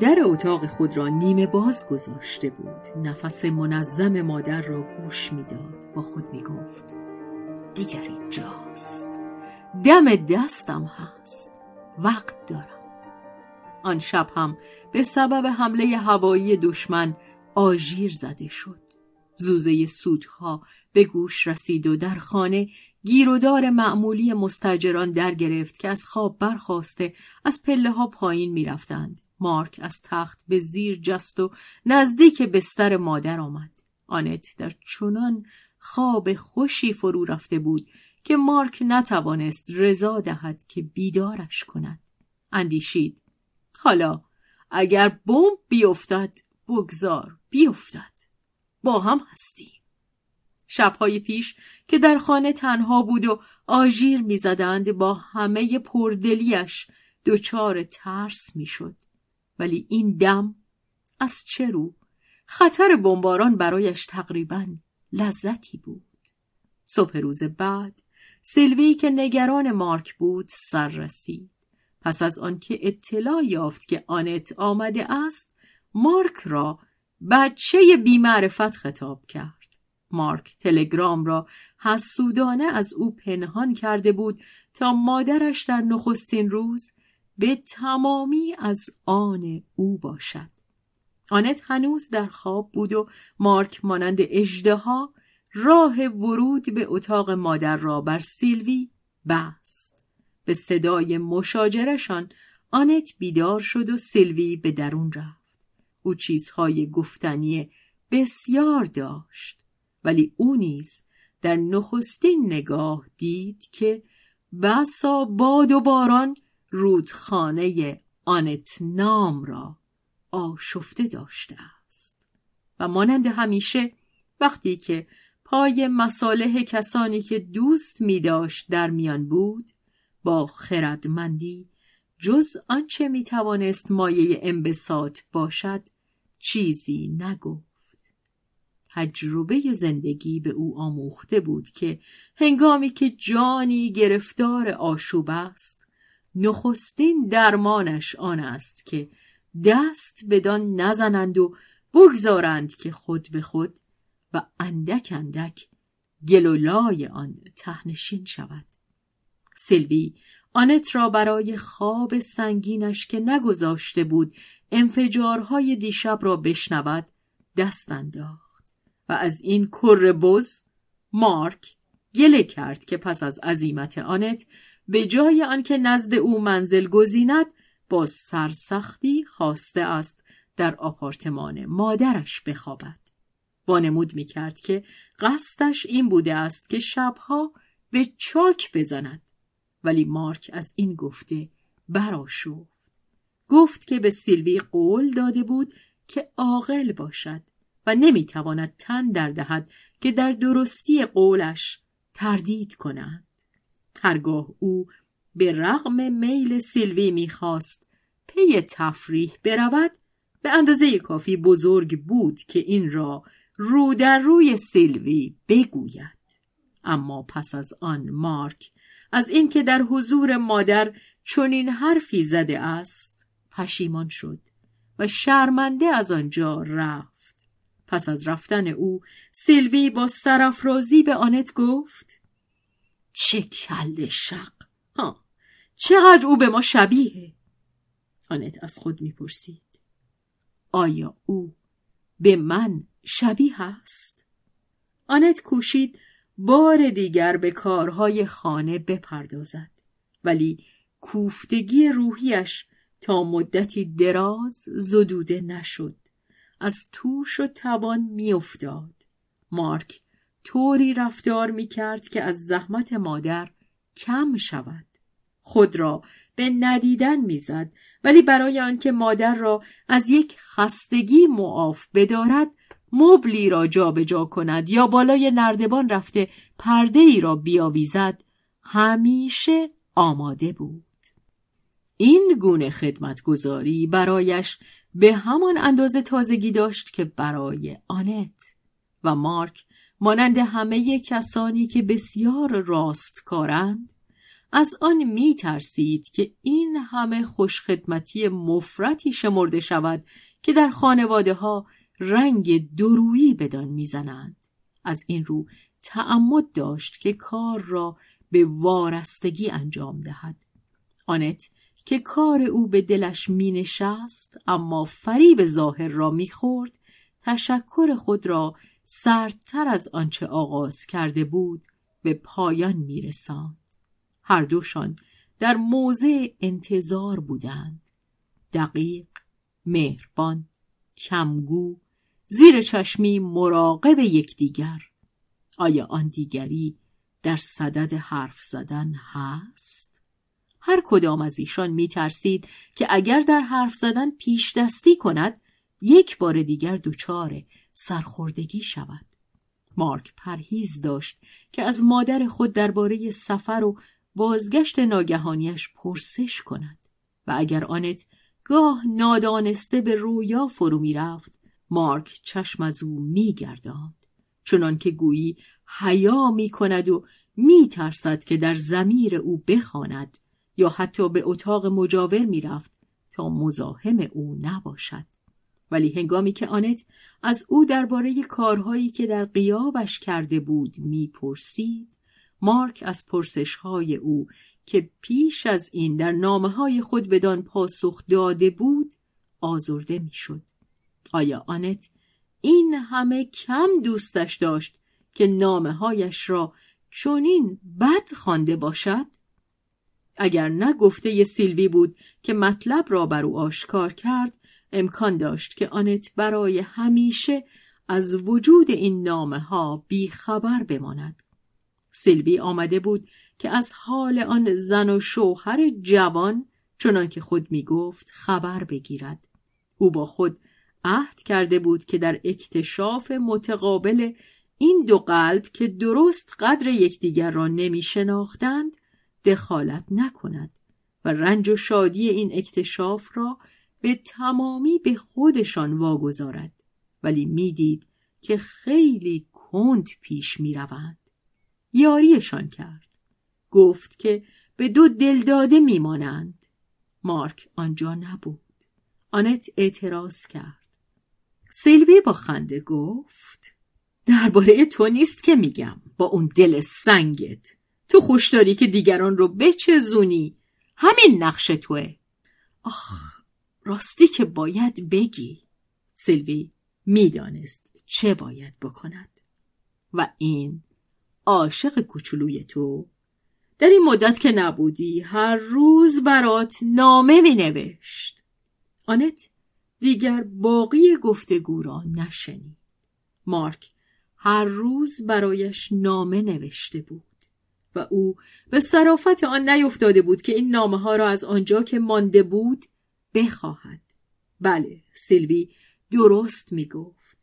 در اتاق خود را نیمه باز گذاشته بود. نفس منظم مادر را گوش می‌داد. با خود می‌گفت دیگر اینجاست. دم دستم هست. وقت دارم. آن شب هم به سبب حمله هوایی دشمن آژیر زده شد. زوزه سودها به گوش رسید و در خانه گیرودار معمولی مستجران در گرفت که از خواب برخواسته از پله ها پایین می‌رفتند. مارک از تخت به زیر جست و نزدیک بستر مادر آمد. آنت در چنان خواب خوشی فرو رفته بود که مارک نتوانست رضا دهد که بیدارش کند. اندیشید. حالا اگر بمب بیفتد بگذار بیفتد. با هم هستیم. شبهای پیش که در خانه تنها بود و آژیر می‌زدند با همه پردلیش دچار ترس می‌شد ولی این دم از چه رو؟ خطر بمباران برایش تقریبا لذتی بود. صبح روز بعد سیلوی که نگران مارک بود سر رسید. پس از آنکه اطلاع یافت که آنت آمده است مارک را بچه بیمعرفت خطاب کرد. مارک تلگرام را حسودانه از او پنهان کرده بود تا مادرش در نخستین روز به تمامی از آن او باشد. آنت هنوز در خواب بود و مارک مانند اجدها راه ورود به اتاق مادر را بر سیلوی بست. به صدای مشاجرشان آنت بیدار شد و سیلوی به درون رفت. او چیزهای گفتنی بسیار داشت ولی او نیز در نخستین نگاه دید که بسا باد و باران رودخانه آنت نام را آشفته داشته است. و مانند همیشه وقتی که پای مصالح کسانی که دوست می داشت در میان بود با خردمندی جز آنچه می توانست مایه انبساط باشد چیزی نگفت. تجربه زندگی به او آموخته بود که هنگامی که جانی گرفتار آشوب است نخستین درمانش آن است که دست بدان نزنند و بگذارند که خود به خود و اندک اندک گلولای آن تهنشین شود. سلوی آنت را برای خواب سنگینش که نگذاشته بود انفجارهای دیشب را بشنود دست انداخت و از این کر بز مارک گله کرد که پس از عزیمت آنت به جای آنکه نزد او منزل گزیند با سرسختی خواسته است در آپارتمان مادرش بخوابد. وانمود می کرد که قصدش این بوده است که شبها به چاک بزند. ولی مارک از این گفته براشفت گفت که به سیلوی قول داده بود که عاقل باشد و نمی‌تواند تن در دهد که در درستی قولش تردید کنند. هرگاه او به رغم میل سیلوی می‌خواست پی تفریح برود به اندازه کافی بزرگ بود که این را رو در روی سیلوی بگوید. اما پس از آن مارک از اینکه در حضور مادر چنین حرفی زده است پشیمان شد و شرمنده از آنجا رفت. پس از رفتن او سیلوی با سرافرازی به آنت گفت چه کل شق. ها چقدر او به ما شبیه. آنت از خود می‌پرسید. آیا او به من شبیه است؟ آنت کوشید بار دیگر به کارهای خانه بپردازد ولی کوفتگی روحیش تا مدتی دراز زدوده نشد. از توش و توان میافتاد. مارک طوری رفتار می‌کرد که از زحمت مادر کم شود. خود را به ندیدن می‌زد ولی برای آنکه مادر را از یک خستگی معاف بدارد مبلی را جابجا جا کند یا بالای نردبان رفته پرده ای را بیاویزد همیشه آماده بود. این گونه خدمتگذاری برایش به همان اندازه تازگی داشت که برای آنت و مارک مانند همه کسانی که بسیار راست کارند از آن می ترسید که این همه خوشخدمتی مفرتی شمرده شود که در خانواده ها رنگ درویی بدان می‌زنند. از این رو تعمد داشت که کار را به وارستگی انجام دهد. آنت که کار او به دلش می نشست اما فریب ظاهر را می خورد تشکر خود را سردتر از آنچه آغاز کرده بود به پایان می رساند. هر دوشان در موضع انتظار بودند. دقیق مهربان کمگو زیر چشمی مراقب یکدیگر. آیا آن دیگری در صدد حرف زدن هست؟ هر کدام از ایشان می ترسید که اگر در حرف زدن پیش دستی کند یک بار دیگر دچار سرخوردگی شود. مارک پرهیز داشت که از مادر خود درباره سفر و بازگشت ناگهانیش پرسش کند و اگر آنت گاه نادانسته به رویا فرو رفت مارک چشم از او میگرداند چنان که گویی حیا می کند و می ترسد که در زمیر او بخواند یا حتی به اتاق مجاور می رفت تا مزاحم او نباشد. ولی هنگامی که آنت از او درباره کارهایی که در قیابش کرده بود می‌پرسید مارک از پرسشهای او که پیش از این در نامه های خود بدان پاسخ داده بود آزرده می‌شد. آیا آنت این همه کم دوستش داشت که نامه هایش را چونین بد خوانده باشد؟ اگر نه گفته سیلوی بود که مطلب را بر او آشکار کرد امکان داشت که آنت برای همیشه از وجود این نامه ها بیخبر بماند. سیلوی آمده بود که از حال آن زن و شوهر جوان چنان که خود می گفت خبر بگیرد. او با خود عهد کرده بود که در اکتشاف متقابل این دو قلب که درست قدر یکدیگر را نمی شناختند دخالت نکند و رنج و شادی این اکتشاف را به تمامی به خودشان واگذارد. ولی می‌دید که خیلی کند پیش می‌روند. یاریشان کرد. گفت که به دو دلداده میمانند. مارک آنجا نبود. آنت اعتراض کرد. سیلوی با خنده گفت درباره تو نیست که میگم. با اون دل سنگت. تو خوش داری که دیگران رو بچزونی. همین نقش توه. آخ راستی که باید بگی. سیلوی می‌دانست چه باید بکند. و این عاشق کوچولوی تو در این مدت که نبودی هر روز برات نامه می نوشت آنت دیگر باقی گفتگو را نشنید. مارک هر روز برایش نامه نوشته بود و او به صرافت آن نیفتاده بود که این نامه ها را از آنجا که مانده بود بخواهد. بله سیلوی درست می گفت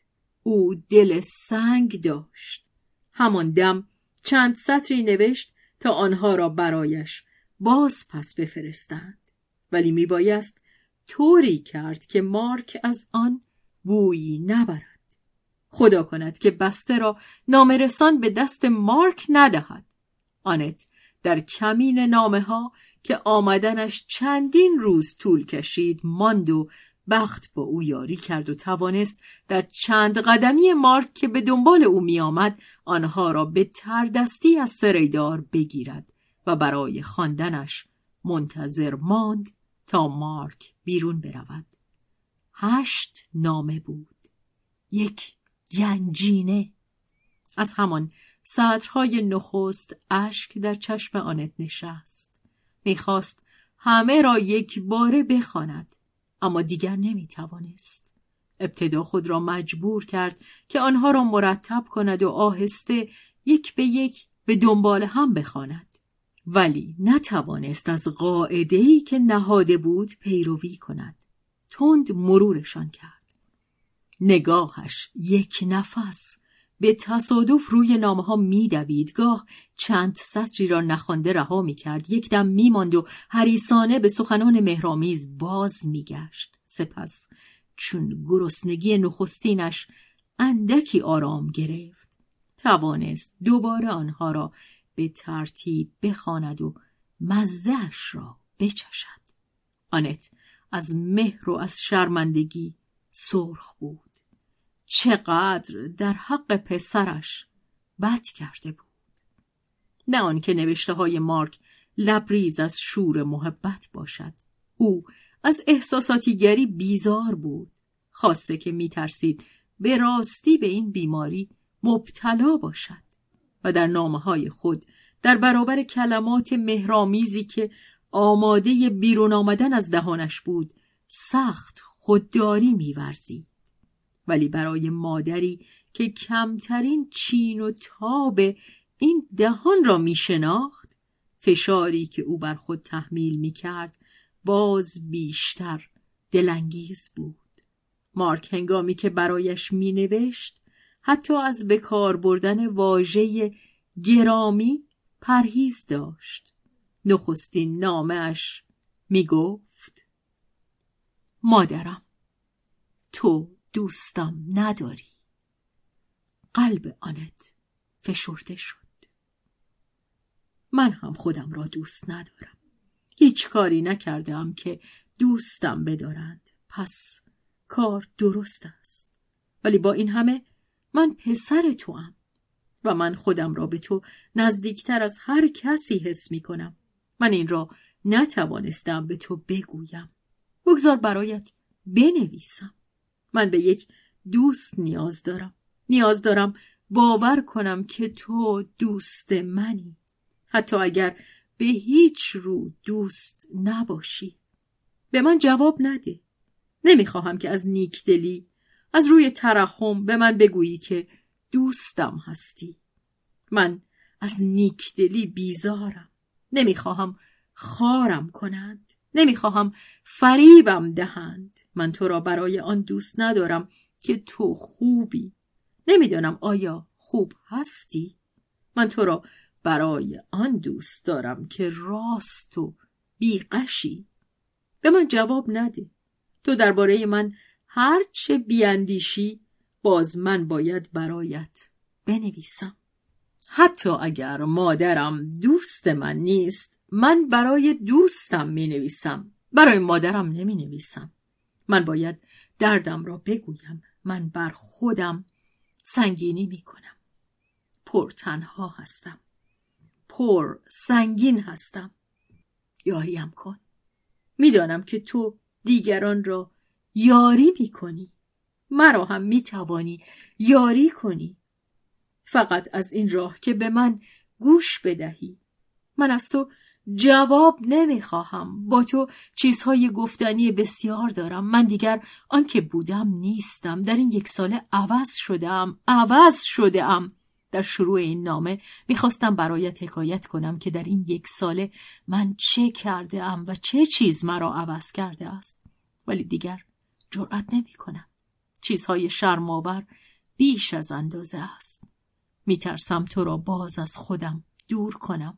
او دل سنگ داشت. همان دم چند سطری نوشت تا آنها را برایش باز پس بفرستند. ولی می بایست طوری کرد که مارک از آن بویی نبرد. خدا کند که بسته را نامرسان به دست مارک ندهد. آنت در کمین نامه ها که آمدنش چندین روز طول کشید ماند و بخت با او یاری کرد و توانست در چند قدمی مارک که به دنبال او میآمد آنها را به تردستی از سریدار بگیرد و برای خواندنش منتظر ماند تا مارک بیرون برود. هشت نامه بود. یک گنجینه. از همان سطرهای نخست اشک در چشم آنت نشست. می‌خواست همه را یک باره بخواند اما دیگر نمی‌توانست. ابتدا خود را مجبور کرد که آنها را مرتب کند و آهسته یک به یک به دنبال هم بخواند. ولی نتوانست از قاعده‌ای که نهاده بود پیروی کند. تند مرورشان کرد. نگاهش یک نفس به تصادف روی نامه ها می دوید. گاه چند سطری را نخوانده رها می کرد. یک دم می ماند و حریسانه به سخنان مهرامیز باز می گشت. سپس چون گرسنگی نخستینش اندکی آرام گرفت توانست دوباره آنها را به ترتیب بخواند و مزهش را بچشد آنت از مهر و از شرمندگی سرخ بود چقدر در حق پسرش بد کرده بود. نه آنکه نوشته های مارک لبریز از شور محبت باشد. او از احساساتیگری بیزار بود. خواسته که میترسید به راستی به این بیماری مبتلا باشد و در نامه های خود در برابر کلمات مهرامیزی که آماده بیرون آمدن از دهانش بود سخت خودداری میورزید. ولی برای مادری که کمترین چین و تاب این دهان را می شناخت فشاری که او بر خود تحمیل می کرد باز بیشتر دلانگیز بود. مارک هنگامی که برایش می نوشت حتی از بکار بردن واژه گرامی پرهیز داشت. نخستین نامش می گفت مادرم تو دوستم نداری. قلب آنت فشرده شد. من هم خودم را دوست ندارم. هیچ کاری نکردم که دوستم بدارند. پس کار درست است. ولی با این همه من پسر تو هم و من خودم را به تو نزدیکتر از هر کسی حس می کنم. من این را نتوانستم به تو بگویم. بگذار برایت بنویسم. من به یک دوست نیاز دارم. نیاز دارم باور کنم که تو دوست منی. حتی اگر به هیچ رو دوست نباشی. به من جواب نده. نمی‌خواهم که از نیکدلی از روی ترحم به من بگویی که دوستم هستی. من از نیکدلی بیزارم. نمی‌خواهم خارم کنند. نمی‌خواهم فریبم دهند. من تو را برای آن دوست ندارم که تو خوبی. نمی‌دانم آیا خوب هستی. من تو را برای آن دوست دارم که راست و بیقشی به من جواب نده. تو درباره من هرچه بیاندیشی باز من باید برایت بنویسم. حتی اگر مادرم دوست من نیست من برای دوستم می نویسم برای مادرم نمی نویسم من باید دردم را بگویم. من بر خودم سنگینی می کنم پر تنها هستم. پر سنگین هستم. یاریم کن. می‌دانم که تو دیگران را یاری می کنی مرا هم می توانی یاری کنی. فقط از این راه که به من گوش بدهی. من از تو جواب نمی‌خواهم. با تو چیزهای گفتنی بسیار دارم. من دیگر آنکه بودم نیستم. در این یک ساله عوض شدم. عوض شدم. در شروع این نامه می‌خواستم برایت حکایت کنم که در این یک ساله من چه کرده ام و چه چیز مرا عوض کرده است. ولی دیگر جرأت نمی کنم چیزهای شرماور بیش از اندازه است. میترسم تو را باز از خودم دور کنم.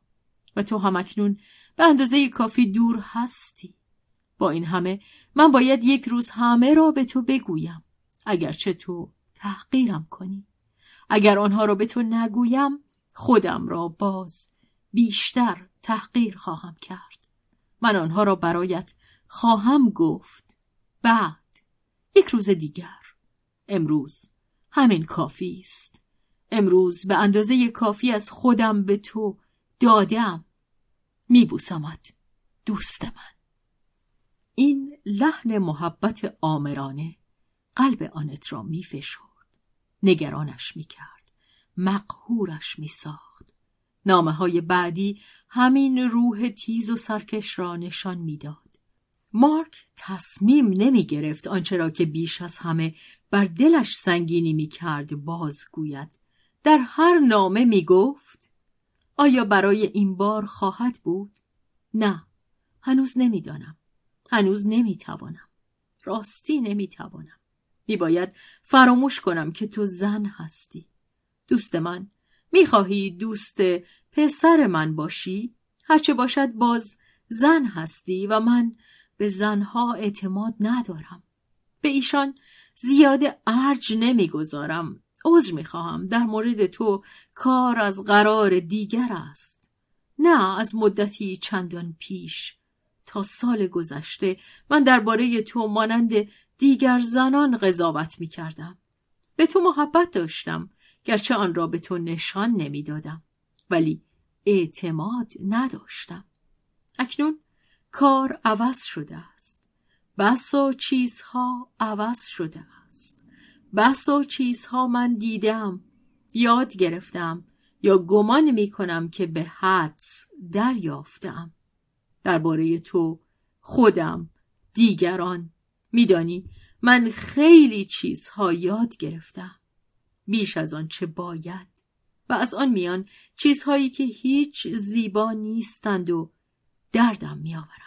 و تو همکنون به اندازه کافی دور هستی. با این همه من باید یک روز همه را به تو بگویم. اگرچه تو تحقیرم کنی. اگر آنها را به تو نگویم خودم را باز بیشتر تحقیر خواهم کرد. من آنها را برایت خواهم گفت. بعد یک روز دیگر. امروز همین کافی است. امروز به اندازه کافی از خودم به تو دادم. میبوسمت. دوست من. این لحن محبت آمرانه قلب آنت را میفشرد. نگرانش می‌کرد. مقهورش میساخت. نامه های بعدی همین روح تیز و سرکش را نشان می‌داد. مارک تصمیم نمی گرفت آنچه را که بیش از همه بر دلش سنگینی می کرد بازگوید. در هر نامه می گفت آیا برای این بار خواهد بود؟ نه هنوز نمی‌دانم. هنوز نمی‌توانم. راستی نمی‌توانم. میباید فراموش کنم که تو زن هستی. دوست من می‌خواهی دوست پسر من باشی؟ هرچه باشد باز زن هستی و من به زنها اعتماد ندارم. به ایشان زیاده ارج نمی‌گذارم. عذر می‌خواهم. در مورد تو کار از قرار دیگر است. نه از مدتی چندان پیش. تا سال گذشته من درباره تو مانند دیگر زنان قضاوت می کردم. به تو محبت داشتم گرچه آن را به تو نشان نمی‌دادم. ولی اعتماد نداشتم. اکنون کار عوض شده است. بسا چیزها عوض شده است. بسا چیزها من دیدم یاد گرفتم یا گمان می کنم که به حدس دریافتم. درباره تو خودم دیگران. میدانی من خیلی چیزها یاد گرفتم. بیش از آن چه باید و از آن میان چیزهایی که هیچ زیبا نیستند و دردم میآورند.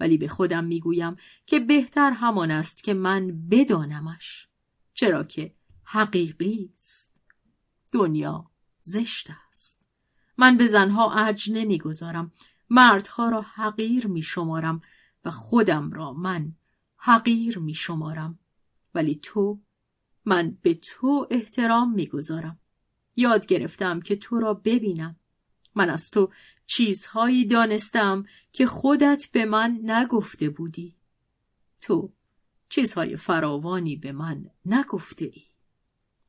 ولی به خودم می‌گویم که بهتر همان است که من بدانمش. چرا که حقیقی است. دنیا زشت است. من به زنها ارج نمی‌گذارم. مردها را حقیر میشمارم و خودم را من حقیر میشمارم. ولی تو من به تو احترام می‌گذارم. یاد گرفتم که تو را ببینم. من از تو چیزهایی دانستم که خودت به من نگفته بودی. تو چیزهای فراوانی به من نگفته ای.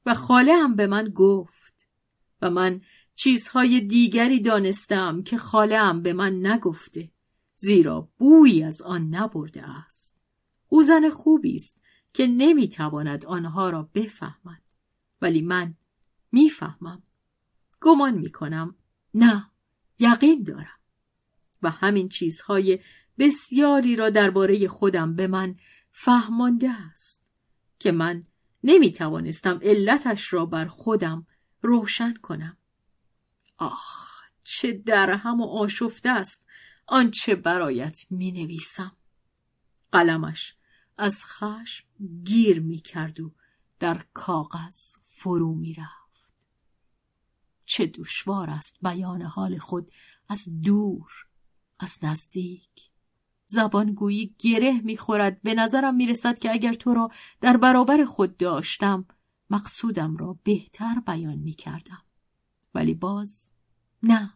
و خاله هم به من گفت. و من چیزهای دیگری دانستم که خاله هم به من نگفته زیرا بویی از آن نبرده است. او زن خوبی است که نمی‌تواند آنها را بفهمد. ولی من می‌فهمم. گمان می‌کنم نه یقین دارم. و همین چیزهای بسیاری را درباره خودم به من فهمانده است که من نمی‌توانستم علتش را بر خودم روشن کنم. آخ چه درهم و آشفته است آنچه برایت می نویسم قلمش از خشم گیر می کرد و در کاغذ فرو می رفت. چه دشوار است بیان حال خود از دور از نزدیک. زبانگویی گره می‌خورد. به نظرم می‌رسد که اگر تو را در برابر خود داشتم مقصودم را بهتر بیان می‌کردم. ولی باز نه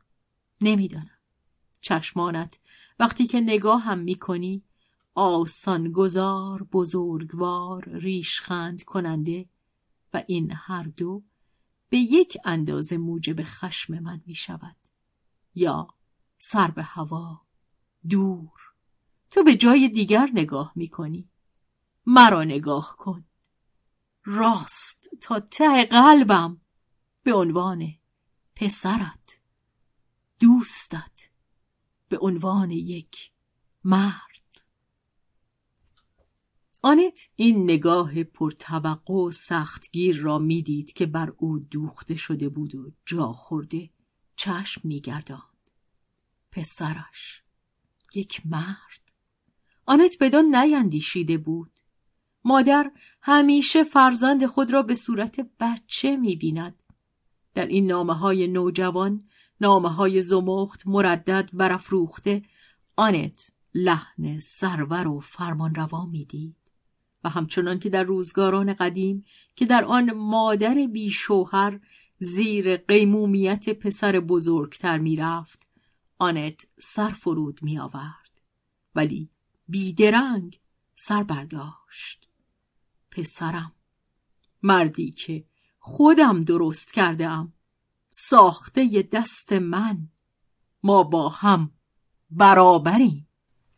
نمی‌دانم. چشمانت وقتی که نگاه هم می‌کنی آسان گذار بزرگوار ریشخند کننده و این هر دو به یک اندازه موجب خشم من می شود یا سر به هوا دور تو به جای دیگر نگاه می کنی مرا نگاه کن. راست. تا ته قلبم. به عنوان پسرت. دوستت. به عنوان یک مرد. آنت این نگاه پرتوقع و سختگیر را می‌دید که بر او دوخته شده بود و جا خورده چشم میگرداند. پسرش یک مرد. آنت بدان نیندیشیده بود. مادر همیشه فرزند خود را به صورت بچه می‌بیند. در این نامه های نوجوان نامه های زمخت مردد برافروخته آنت لحن سرور و فرمانروا می‌دید. و همچنان که در روزگاران قدیم که در آن مادر بیشوهر زیر قیمومیت پسر بزرگتر می‌رفت آنت سر فرود می آورد ولی بیدرنگ سر برداشت. پسرم مردی که خودم درست کرده ام ساخته دست من. ما با هم برابریم.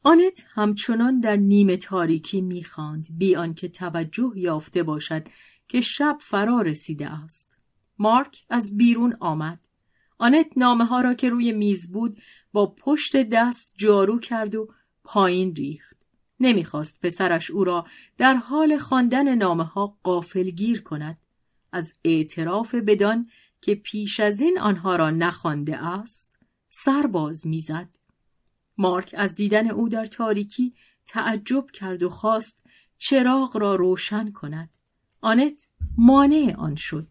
آنت همچنان در نیمه تاریکی می‌خواند بی آنکه توجه یافته باشد که شب فرا رسیده است. مارک از بیرون آمد. آنت نامه ها را که روی میز بود با پشت دست جارو کرد و پایین ریخت. نمی‌خواست پسرش او را در حال خواندن نامه ها گیر کند. از اعتراف بدان که پیش از این آنها را نخوانده است سرباز می‌زد. مارک از دیدن او در تاریکی تعجب کرد و خواست چراغ را روشن کند. آنت مانع آن شد.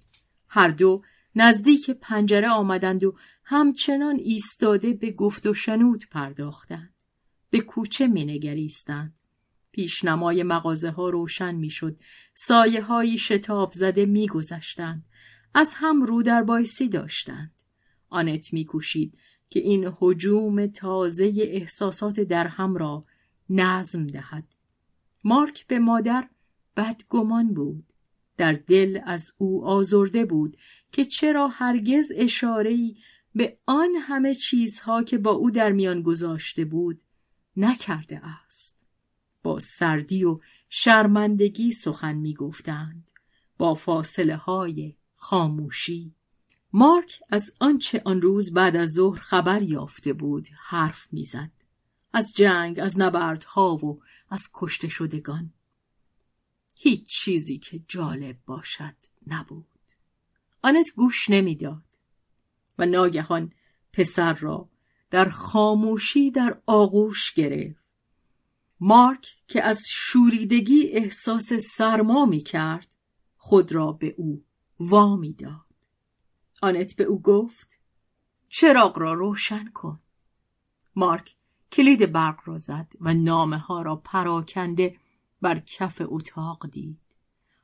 هر دو نزدیک پنجره آمدند و همچنان ایستاده به گفت و شنود پرداختند. به کوچه مینگریستند. پیشنمای مغازه ها روشن می‌شد. سایه های شتاب زده میگذشتند. از هم رو در بایسی داشتند. آنت میکوشید که این حجوم تازه احساسات درهم را نظم دهد. مارک به مادر بدگمان بود. در دل از او آزرده بود که چرا هرگز اشارهی به آن همه چیزها که با او در میان گذاشته بود نکرده است. با سردی و شرمندگی سخن می گفتند با فاصله های خاموشی. مارک از آنچه آن روز بعد از ظهر خبر یافته بود حرف می‌زد. از جنگ از نبردها و از کشته شدگان. هیچ چیزی که جالب باشد نبود. آنت گوش نمی‌داد و ناگهان پسر را در خاموشی در آغوش گرفت. مارک که از شوریدگی احساس سرما می کرد خود را به او وامی داد. آنت به او گفت چراغ را روشن کن. مارک کلید برق را زد و نامه ها را پراکنده بر کف اتاق دید.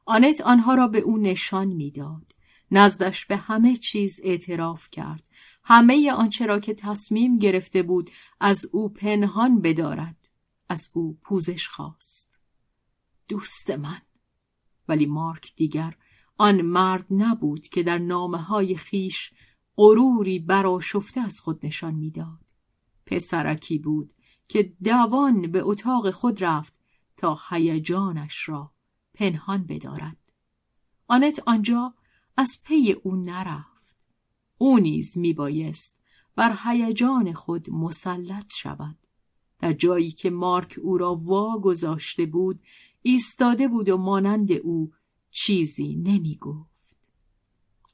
آنت آنها را به او نشان می‌داد نزدش به همه چیز اعتراف کرد. همه آنچه را که تصمیم گرفته بود از او پنهان بدارد. از او پوزش خواست. دوست من. ولی مارک دیگر آن مرد نبود که در نامه های خیش غروری براشفته از خود نشان می‌داد. پسرکی بود که دوان به اتاق خود رفت تا هیجانش را پنهان بدارد. آنت آنجا از پی او نرفت او نیز میبایست بر هیجان خود مسلط شود در جایی که مارک او را وا گذاشته بود ایستاده بود و مانند او چیزی نمی گفت.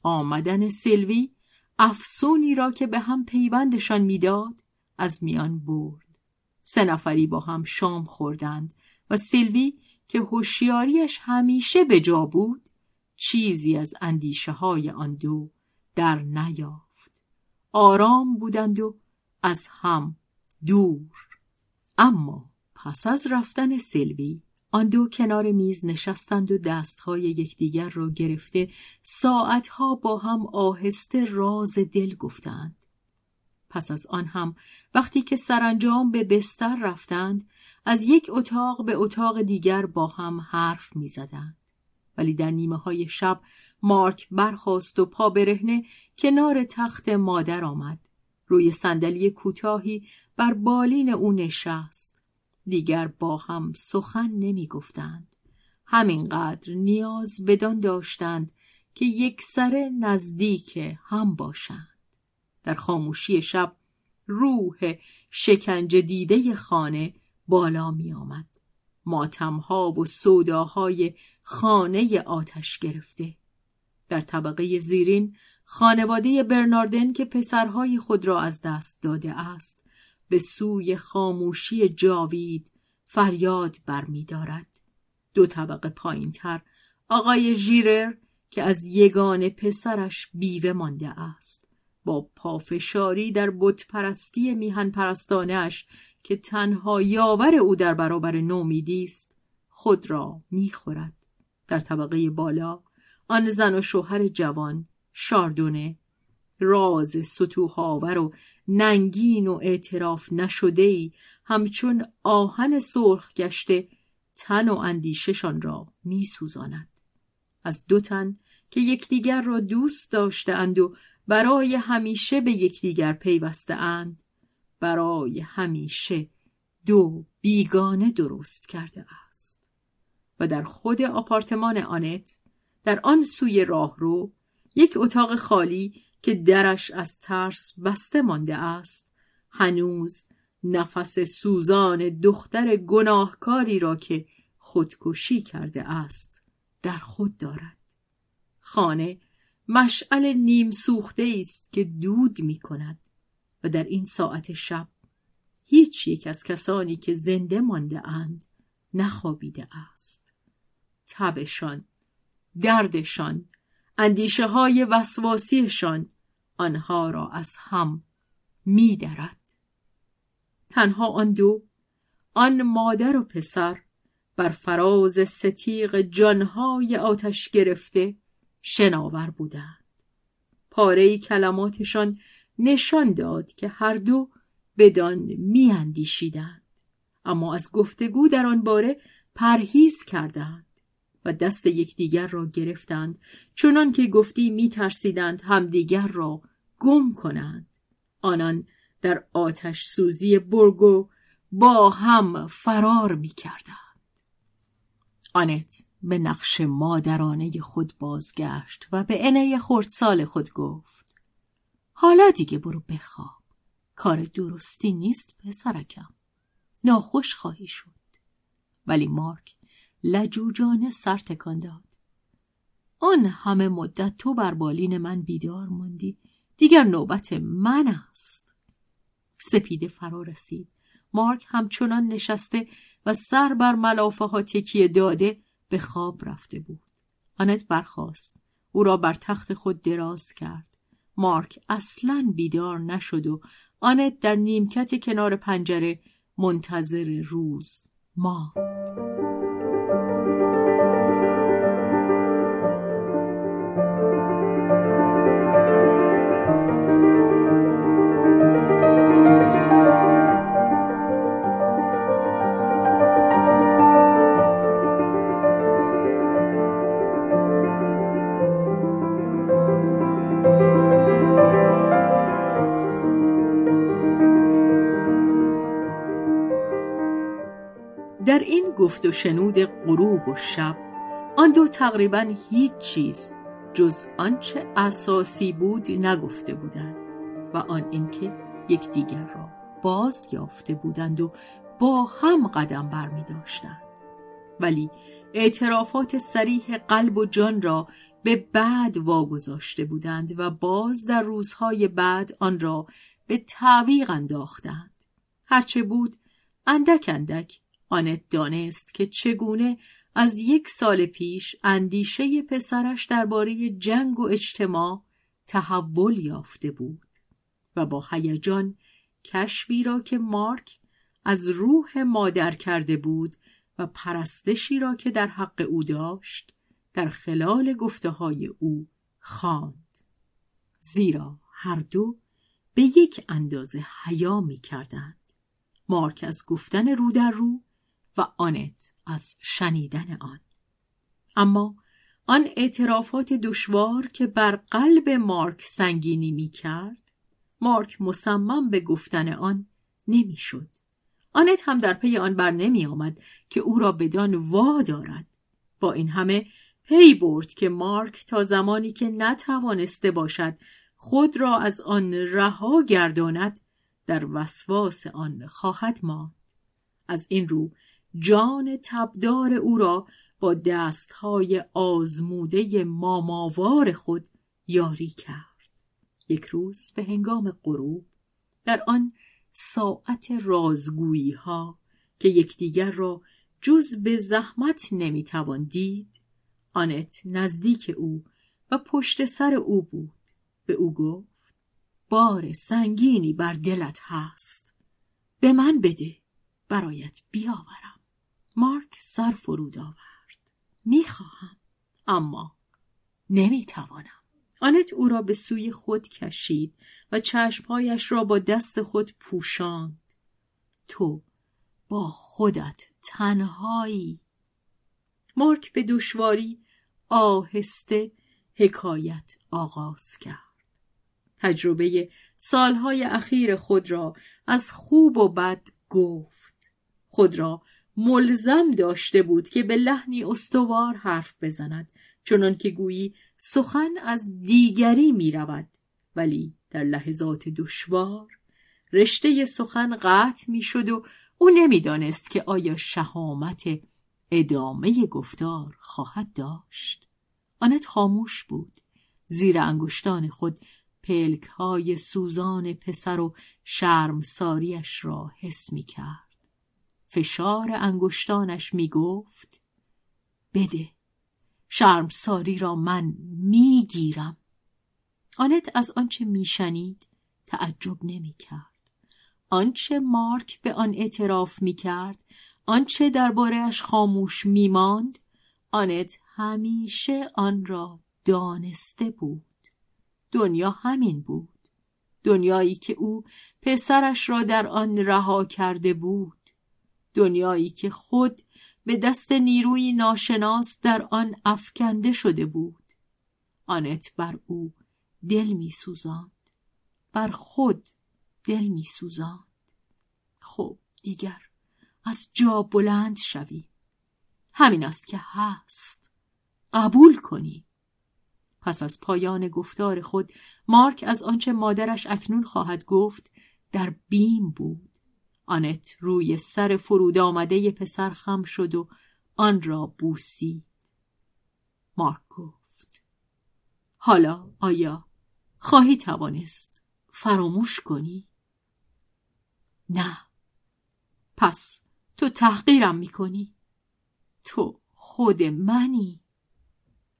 آمدن سیلوی افسونی را که به هم پیوندشان می‌داد از میان برد. سه نفری با هم شام خوردند و سیلوی که هوشیاریش همیشه به جا بود چیزی از اندیشه های آن دو در نیافت. آرام بودند و از هم دور. اما پس از رفتن سیلوی آن دو کنار میز نشستند و دستهای یکدیگر را گرفته ساعتها با هم آهسته راز دل گفتند. پس از آن هم وقتی که سرانجام به بستر رفتند از یک اتاق به اتاق دیگر با هم حرف می زدند. ولی در نیمه های شب مارک برخاست و پا برهنه کنار تخت مادر آمد. روی صندلی کوتاهی بر بالین او نشست. دیگر با هم سخن نمی گفتند. همینقدر نیاز بدان داشتند که یک سر نزدیک هم باشند. در خاموشی شب روح شکنج دیده خانه بالا می آمد. ماتمها و سوداهای خانه آتش گرفته. در طبقه زیرین خانواده برناردن که پسرهای خود را از دست داده است به سوی خاموشی جاوید فریاد برمیدارد. دو طبقه پایین تر آقای ژیرر که از یگان پسرش بیوه مانده است. با پافشاری در بتپرستی میهن پرستانش که تنها یاور او در برابر نومیدی است خود را می‌خورد. در طبقه بالا آن زن و شوهر جوان شاردونه راز سطوحاور و ننگین و اعتراف نشده ای همچون آهن سرخ گشته تن و اندیششان را می سوزاند. از دو تن که یکدیگر را دوست داشته اند و برای همیشه به یکدیگر پیوسته اند برای همیشه دو بیگانه درست کرده است و در خود آپارتمان آنت در آن سوی راه رو یک اتاق خالی که درش از ترس بسته مانده است. هنوز نفس سوزان دختر گناهکاری را که خودکشی کرده است در خود دارد. خانه مشعل نیم سوخته است که دود می کند و در این ساعت شب هیچ یک از کسانی که زنده مانده اند نخوابیده است. تبشان دردشان اندیشه های وسواسیشان آنها را از هم می درد. تنها آن دو آن مادر و پسر بر فراز ستیق جانهای آتش گرفته شناور بودند. پاره کلماتشان نشان داد که هر دو بدان میاندیشیدند. اما از گفتگو در آن باره پرهیز کردند. و دست یکدیگر را گرفتند. چنان که گفتی میترسیدند همدیگر را گم کنند. آنان در آتش سوزی برگو با هم فرار می‌کردند. آنت به نقش مادرانه خود بازگشت و به انه خردسال خود گفت حالا دیگه برو بخواب. کار درستی نیست پسرکم. ناخوش خواهی شد. ولی مارک لجوجانه سر تکان داد. آن همه مدت تو بر بالین من بیدار موندی دیگر نوبت من است. سپیده فرا رسید. مارک همچنان نشسته و سر بر ملافه ها تکیه داده به خواب رفته بود. آنت برخاست. او را بر تخت خود دراز کرد. مارک اصلا بیدار نشد و آنت در نیمکت کنار پنجره منتظر روز ماند. در این گفت و شنود غروب و شب آن دو تقریبا هیچ چیز جز آنچه اساسی بود نگفته بودند و آن اینکه یکدیگر را باز یافته بودند و با هم قدم بر می داشتند. ولی اعترافات سریح قلب و جان را به بعد واگذاشته بودند و باز در روزهای بعد آن را به تعویق انداختند هرچه بود اندک اندک آنت دانست که چگونه از یک سال پیش اندیشه پسرش درباره جنگ و اجتماع تحول یافته بود و با هیجان کشفی را که مارک از روح مادر کرده بود و پرستشی را که در حق او داشت در خلال گفته های او خواند. زیرا هر دو به یک اندازه حیا می کردند مارک از گفتن رو در رو و آنت از شنیدن آن. اما آن اعترافات دشوار که بر قلب مارک سنگینی می کرد مارک مصمم به گفتن آن نمی‌شد. آنت هم در پی آن بر نمی آمد که او را بدان وا دارد. با این همه پی برد که مارک تا زمانی که نتوانسته باشد خود را از آن رها گرداند در وسواس آن خواهد ماند. از این رو جان تبدار او را با دستهای آزموده ماماوار خود یاری کرد. یک روز به هنگام غروب در آن ساعت رازگویی ها که یکدیگر را جز به زحمت نمی‌توان دید آنت نزدیک او و پشت سر او بود. به او گفت بار سنگینی بر دلت هست به من بده برایت بیاورم. مارک سر فرود آورد. می‌خواهم اما نمی‌توانم. آنت او را به سوی خود کشید و چشمهایش را با دست خود پوشاند. تو با خودت تنهایی. مارک به دشواری آهسته حکایت آغاز کرد. تجربه سالهای اخیر خود را از خوب و بد گفت. خود را ملزم داشته بود که به لحنی استوار حرف بزند چنان که گویی سخن از دیگری می رود ولی در لحظات دشوار رشته سخن قطع می شد و او نمی‌دانست که آیا شهامت ادامه گفتار خواهد داشت. آنت خاموش بود. زیر انگشتان خود پلک های سوزان پسر و شرمساریش را حس می کرد فشار انگشتانش می گفت بده شرمساری را من می‌گیرم. آنت از آنچه میشنید تعجب نمی کرد. آنچه مارک به آن اعتراف می کرد آنچه دربارهاش خاموش می ماند آنت همیشه آن را دانسته بود. دنیا همین بود. دنیایی که او پسرش را در آن رها کرده بود. دنیایی که خود به دست نیروی ناشناس در آن افکنده شده بود. آنت بر او دل می سوزاند. بر خود دل می سوزاند. خب دیگر از جا بلند شوی. همین است که هست. قبول کنی. پس از پایان گفتار خود مارک از آنچه مادرش اکنون خواهد گفت در بیم بود. آنت روی سر فرود آمده پسر خم شد و آن را بوسید. مارک گفت حالا آیا خواهی توانست فراموش کنی؟ نه. پس تو تحقیرم می‌کنی. تو خود منی.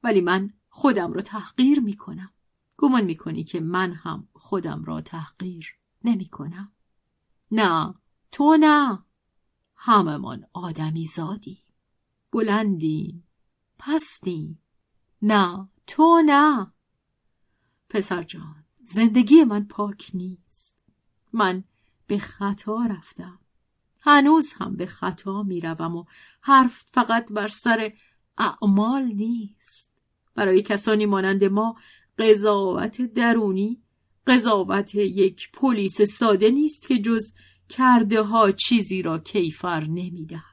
ولی من خودم را تحقیر می‌کنم. گمان می‌کنی که من هم خودم را تحقیر نمی‌کنم؟ نه. تو نه. هممان آدمی زادی بلندی پستی نه تو نه. پسر جان زندگی من پاک نیست. من به خطا رفتم. هنوز هم به خطا می‌روم و حرف فقط بر سر اعمال نیست. برای کسانی مانند ما قضاوت درونی قضاوت یک پلیس ساده نیست که جز کرده ها چیزی را کیفر نمی‌دهد.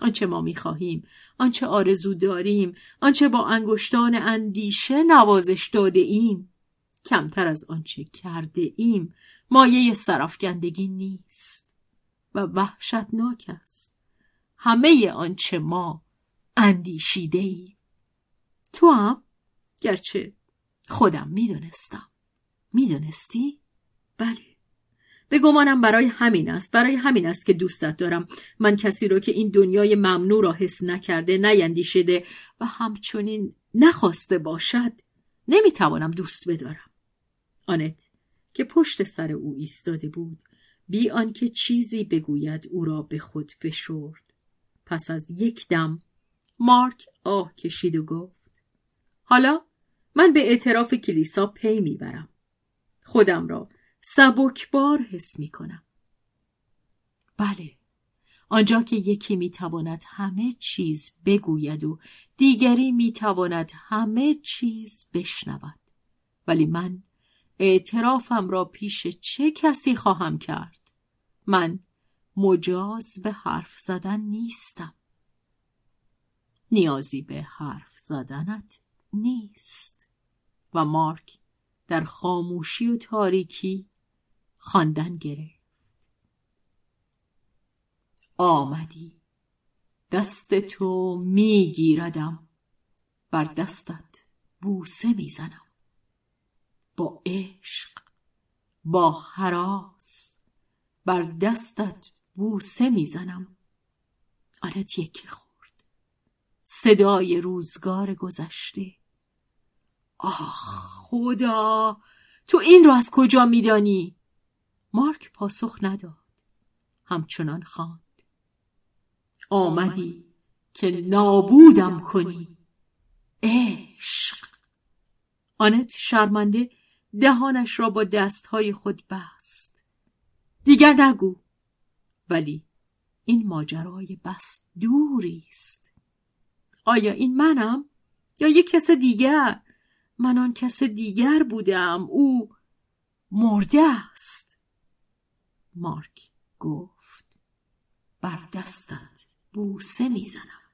آنچه ما می‌خواهیم آنچه آرزو داریم آنچه با انگشتان اندیشه نوازش داده ایم کمتر از آنچه کرده ایم مایه سرافکندگی نیست و وحشتناک است. همه آنچه ما اندیشیده ایم. تو هم؟ گرچه خودم می‌دونستم. می‌دونستی؟ بله. به گمانم برای همین است برای همین است که دوستت دارم. من کسی را که این دنیای ممنوع را حس نکرده نیندیشده و همچنین نخواسته باشد نمی‌توانم دوست بدارم. آنت که پشت سر او ایستاده بود بی آنکه چیزی بگوید او را به خود فشرد. پس از یک دم مارک آه کشید و گفت حالا من به اعتراف کلیسا پی می‌برم. خودم را سبکبار حس می کنم. بله آنجا که یکی می تواند همه چیز بگوید و دیگری می تواند همه چیز بشنود. ولی من اعترافم را پیش چه کسی خواهم کرد؟ من مجاز به حرف زدن نیستم. نیازی به حرف زدنت نیست. و مارک در خاموشی و تاریکی خواندن گرفت آمدی. دست تو میگیردم. بر دستت بوسه می‌زنم. با عشق با حراس بر دستت بوسه می‌زنم. آنت یکی خورد. صدای روزگار گذشته. آخ خدا تو این رو از کجا میدانی؟ مارک پاسخ نداد. همچنان خواند. آمدی که نابودم کنی. عشق. آنت شرمنده دهانش را با دستهای خود بست. دیگر نگو. ولی این ماجرای بس دوری است. آیا این منم؟ یا یک کس دیگر؟ من آن کس دیگر بودم. او مرده است. مارک گفت. بر دستت بوسه می‌زنم.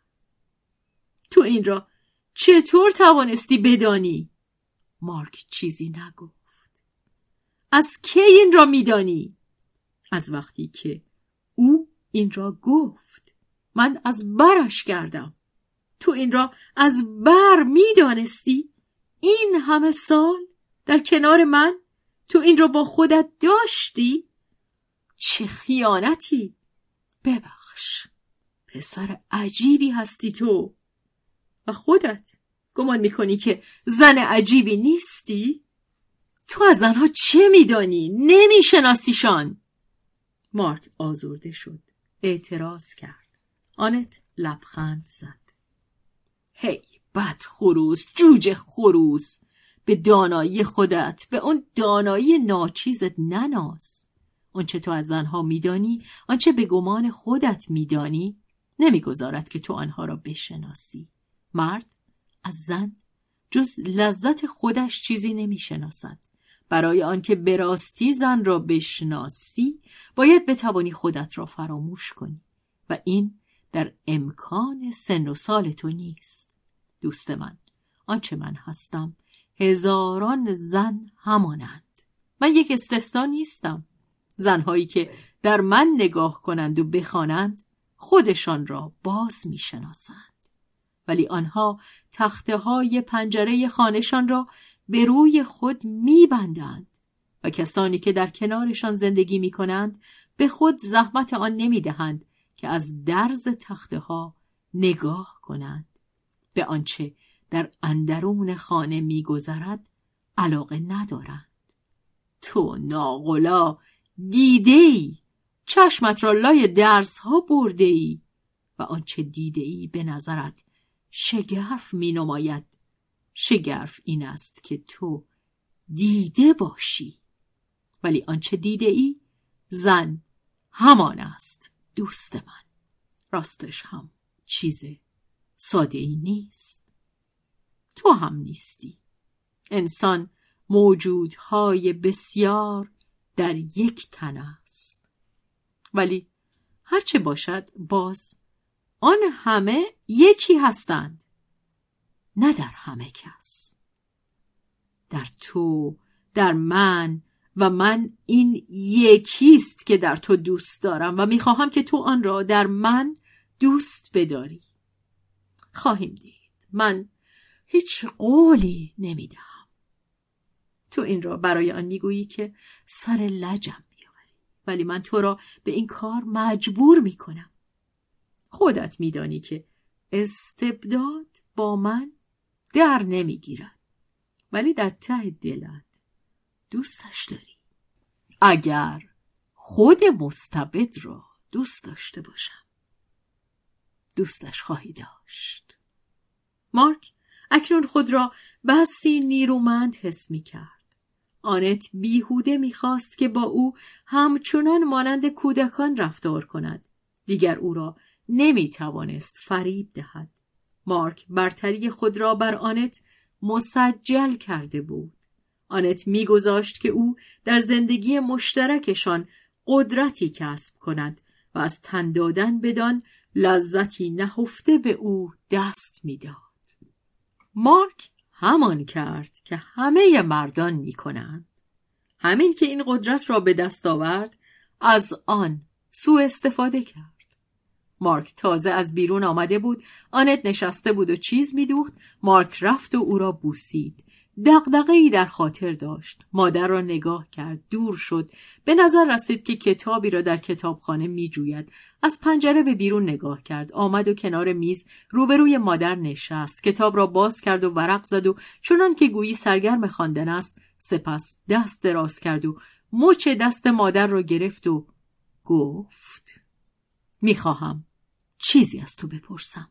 تو این را چطور توانستی بدانی؟ مارک چیزی نگفت. از کی این را میدانی؟ از وقتی که او این را گفت من از برش کردم تو این را از بر می‌دانستی؟ این همه سال در کنار من تو این را با خودت داشتی؟ چه خیانتی؟ ببخش پسر عجیبی هستی تو. و خودت گمان می‌کنی که زن عجیبی نیستی؟ تو از زنها چه میدانی؟ نمیشناسیشان. مارک آزرده شد اعتراض کرد. آنت لبخند زد. هی بد خروس جوجه خروس. به دانایی خودت به اون دانایی ناچیزت نناز. آنچه تو از زنها میدانی آنچه به گمان خودت میدانی نمی‌گذارد که تو آنها را بشناسی. مرد از زن جز لذت خودش چیزی نمی‌شناسد. برای آنکه به راستی زن را بشناسی باید بتوانی خودت را فراموش کنی و این در امکان سن و سال تو نیست. دوست من آنچه من هستم هزاران زن همانند. من یک استثنا نیستم. زنهایی که در من نگاه کنند و بخوانند خودشان را باز می‌شناسند. ولی آنها تخته های پنجره خانهشان را به روی خود میبندند و کسانی که در کنارشان زندگی می کنند به خود زحمت آن نمی دهند که از درز تخته ها نگاه کنند. به آنچه در اندرون خانه میگذرد علاقه ندارند. تو ناغلا دیده ای چشمت را لای درس ها برده ای و آنچه دیده ای به نظرت شگرف می نماید شگرف این است که تو دیده باشی. ولی آنچه دیده ای زن همان است دوست من. راستش هم چیز ساده ای نیست. تو هم نیستی. انسان موجودهای بسیار در یک تن است. ولی هرچه باشد باز آن همه یکی هستند نه در همه کس. در تو در من و من این یکیست که در تو دوست دارم و می‌خواهم که تو آن را در من دوست بداری. خواهیم دید من هیچ قولی نمی‌دهم. تو این را برای آن می‌گویی که سر لجم بیاوری. ولی من تو را به این کار مجبور می‌کنم. خودت میدانی که استبداد با من در نمی‌گیرد. ولی در ته دلت دوستش داری. اگر خود مستبد را دوست داشته باشم. دوستش خواهی داشت. مارک اکنون خود را بسی نیرومند حس می کرد. آنت بیهوده می‌خواست که با او همچنان مانند کودکان رفتار کند. دیگر او را نمی توانست فریب دهد. مارک برتری خود را بر آنت مسجل کرده بود. آنت میگذاشت که او در زندگی مشترکشان قدرتی کسب کند و از تن دادن بدان لذتی نهفته به او دست می‌داد. مارک همان کرد که همه مردان می کنند. همین که این قدرت را به دست آورد از آن سوء استفاده کرد. مارک تازه از بیرون آمده بود آنت نشسته بود و چیز میدوخت مارک رفت و او را بوسید ای در خاطر داشت. مادر را نگاه کرد دور شد. به نظر رسید که کتابی را در کتابخانه میجوید. از پنجره به بیرون نگاه کرد. آمد و کنار میز روبروی مادر نشست. کتاب را باز کرد و ورق زد و چنان که گویی سرگرم خواندن است سپس دست دراز کرد و مچ دست مادر را گرفت و گفت می‌خواهم چیزی از تو بپرسم.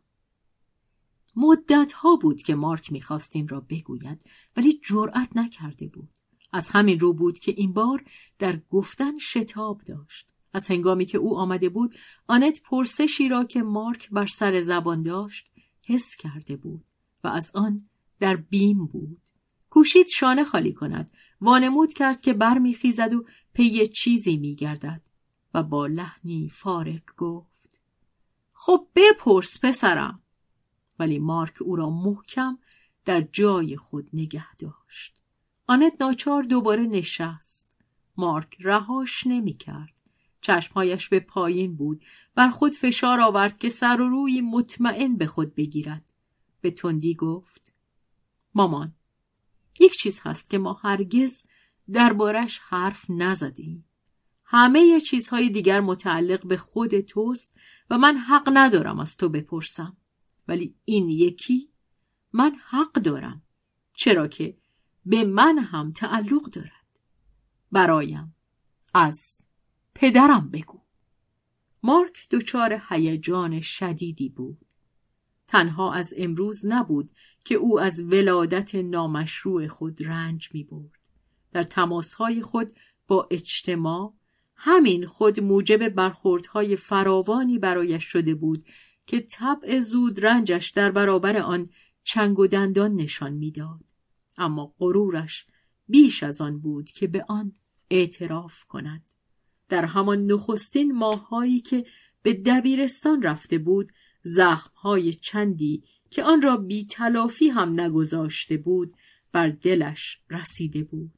مدت ها بود که مارک می‌خواست این را بگوید ولی جرأت نکرده بود. از همین رو بود که این بار در گفتن شتاب داشت. از هنگامی که او آمده بود آنت پرسشی را که مارک بر سر زبان داشت حس کرده بود و از آن در بیم بود. کوشید شانه خالی کند. وانمود کرد که برمیخیزد و پی چیزی میگردد و با لحنی فارغ گفت خب بپرس پسرم. ولی مارک او را محکم در جای خود نگه داشت. آنت ناچار دوباره نشست. مارک رهاش نمی کرد. چشمهایش به پایین بود. بر خود فشار آورد که سر و روی مطمئن به خود بگیرد. به تندی گفت مامان یک چیز هست که ما هرگز دربارش حرف نزدیم. همه چیزهای دیگر متعلق به خود توست و من حق ندارم از تو بپرسم. ولی این یکی من حق دارم چرا که به من هم تعلق دارد. برایم از پدرم بگو. مارک دچار هیجان شدیدی بود. تنها از امروز نبود که او از ولادت نامشروع خود رنج می برد. در تماسهای خود با اجتماع همین خود موجب برخوردهای فراوانی برایش شده بود که طبع زود رنجش در برابر آن چنگ و دندان نشان می‌داد. اما غرورش بیش از آن بود که به آن اعتراف کند. در همان نخستین ماههایی که به دبیرستان رفته بود زخمهای چندی که آن را بی تلافی هم نگذاشته بود بر دلش رسیده بود.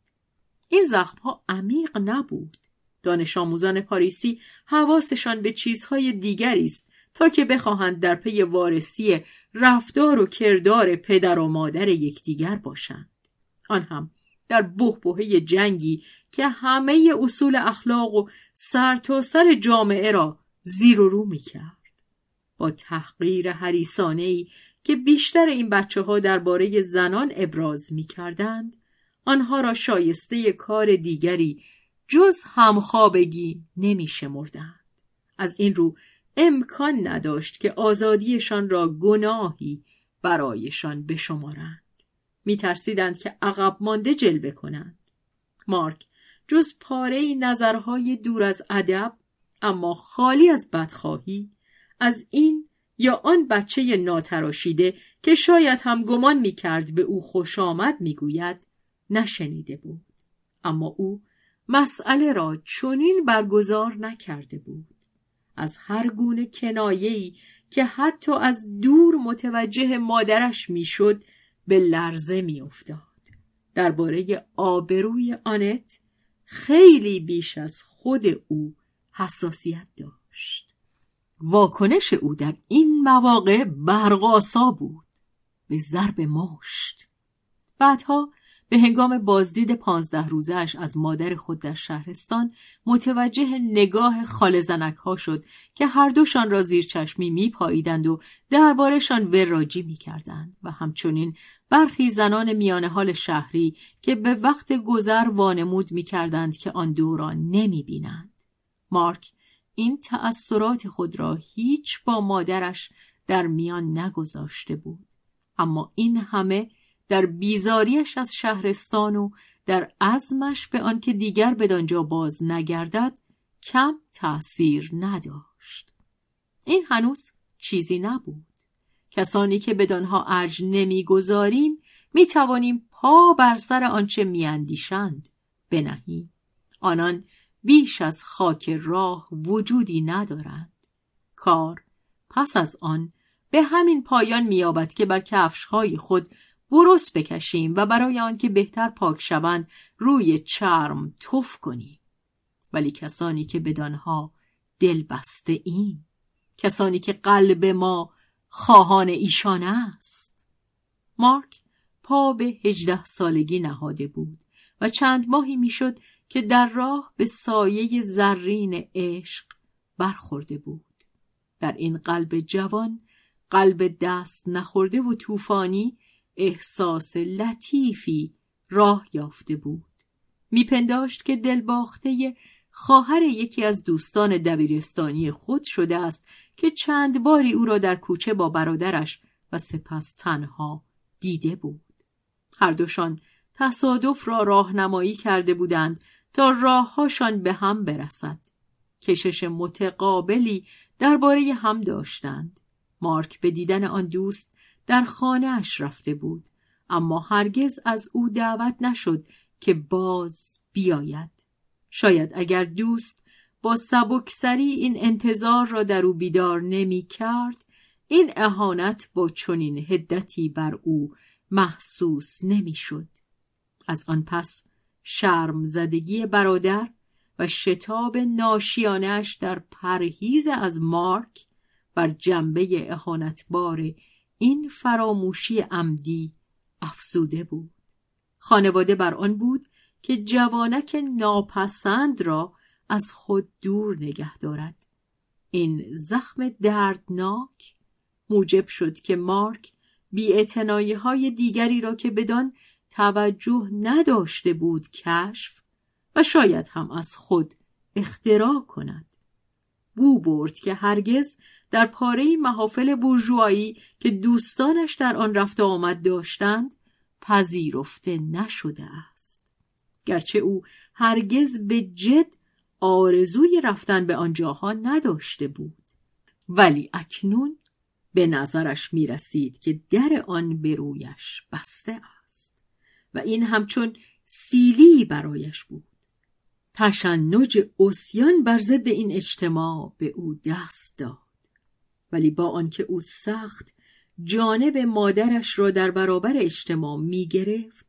این زخمها عمیق نبود. دانش آموزان پاریسی حواسشان به چیزهای دیگری است تا که بخواهند در پی وارسی رفتار و کردار پدر و مادر یکدیگر باشند آن هم در بهبهه جنگی که همه اصول اخلاق و سرتاسر سر جامعه را زیر و رو می کرد. با تحقیر حریسانه که بیشتر این بچه ها درباره زنان ابراز می کردند، آنها را شایسته کار دیگری جز همخوابگی نمی شمردند. از این رو امکان نداشت که آزادیشان را گناهی برایشان بشمارند. می ترسیدند که عقب مانده جلوه کنند. مارک جز پاره نظرهای دور از ادب اما خالی از بدخواهی از این یا آن بچه ناتراشیده که شاید هم گمان می کرد به او خوش آمد می گوید نشنیده بود. اما او مسئله را چنین برگزار نکرده بود. از هر گونه کنایه‌ای که حتی از دور متوجه مادرش می‌شد به لرزه میافتاد. درباره آبروی آنت خیلی بیش از خود او حساسیت داشت. واکنش او در این مواقع برقاسا بود به ضرب مشت. بعدها به هنگام بازدید پانزده روزش از مادر خود در شهرستان متوجه نگاه خال زنک ها شد که هر دوشان را زیر چشمی می پاییدند و دربارشان وراجی می کردند و همچنین برخی زنان میان حال شهری که به وقت گذر وانمود می کردند که آن دوران نمی بینند. مارک این تأثیرات خود را هیچ با مادرش در میان نگذاشته بود. اما این همه در بیزاریش از شهرستان و در عزمش به آنکه دیگر بدانجا باز نگردد کم تأثیر نداشت. این هنوز چیزی نبود. کسانی که بدانها ارج نمی‌گذاریم می‌توانیم پا بر سر آنچه میاندیشند بنهیم. آنان بیش از خاک راه وجودی ندارند. کار پس از آن به همین پایان مییابد که بر کفشهای خود برس بکشیم و برای آنکه بهتر پاک شوند روی چرم تف کنیم. ولی کسانی که بدانها دل بسته این کسانی که قلب ما خواهان ایشان است. مارک پا به هجده سالگی نهاده بود و چند ماهی می‌شد که در راه به سایه زرین عشق برخورده بود. در این قلب جوان قلب دست نخورده و طوفانی احساس لطیفی راه یافته بود. میپنداشت که دلباخته خواهر یکی از دوستان دبیرستانی خود شده است که چند باری او را در کوچه با برادرش و سپس تنها دیده بود. هر دوشان تصادف را راهنمایی کرده بودند تا راههاشان به هم برسد. کشش متقابلی درباره هم داشتند. مارک به دیدن آن دوست در خانه اش رفته بود اما هرگز از او دعوت نشد که باز بیاید شاید اگر دوست با سبکسری این انتظار را در او بیدار نمی کرد این اهانت با چنین هدتی بر او محسوس نمی‌شد. از آن پس شرم زدگی برادر و شتاب ناشیانش در پرهیز از مارک بر جنبه اهانتبار این فراموشی عمدی افزوده بود. خانواده بر آن بود که جوانک ناپسند را از خود دور نگه دارد. این زخم دردناک موجب شد که مارک بی های دیگری را که بدان توجه نداشته بود کشف و شاید هم از خود اختراع کند. بو برد که هرگز در پاره محافل بورژوایی که دوستانش در آن رفت آمد داشتند پذیرفته نشده است. گرچه او هرگز به جد آرزوی رفتن به آنجاها نداشته بود. ولی اکنون به نظرش می رسید که در آن به رویش بسته است و این همچون سیلی برایش بود. تشنج اسیان بر ضد این اجتماع به او دست داد. ولی با آنکه او سخت جانب مادرش را در برابر اجتماع می گرفت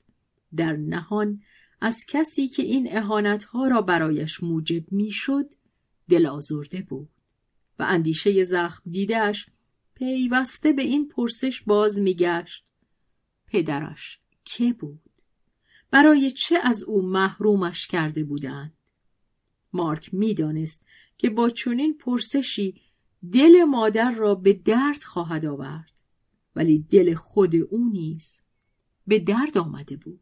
در نهان از کسی که این اهانتها را برایش موجب می‌شد دل آزرده بود و اندیشه زخم دیدهش پیوسته به این پرسش باز میگشت پدرش که بود؟ برای چه از او محرومش کرده بودند؟ مارک می‌دانست که با چنین پرسشی دل مادر را به درد خواهد آورد ولی دل خود او نیز به درد آمده بود.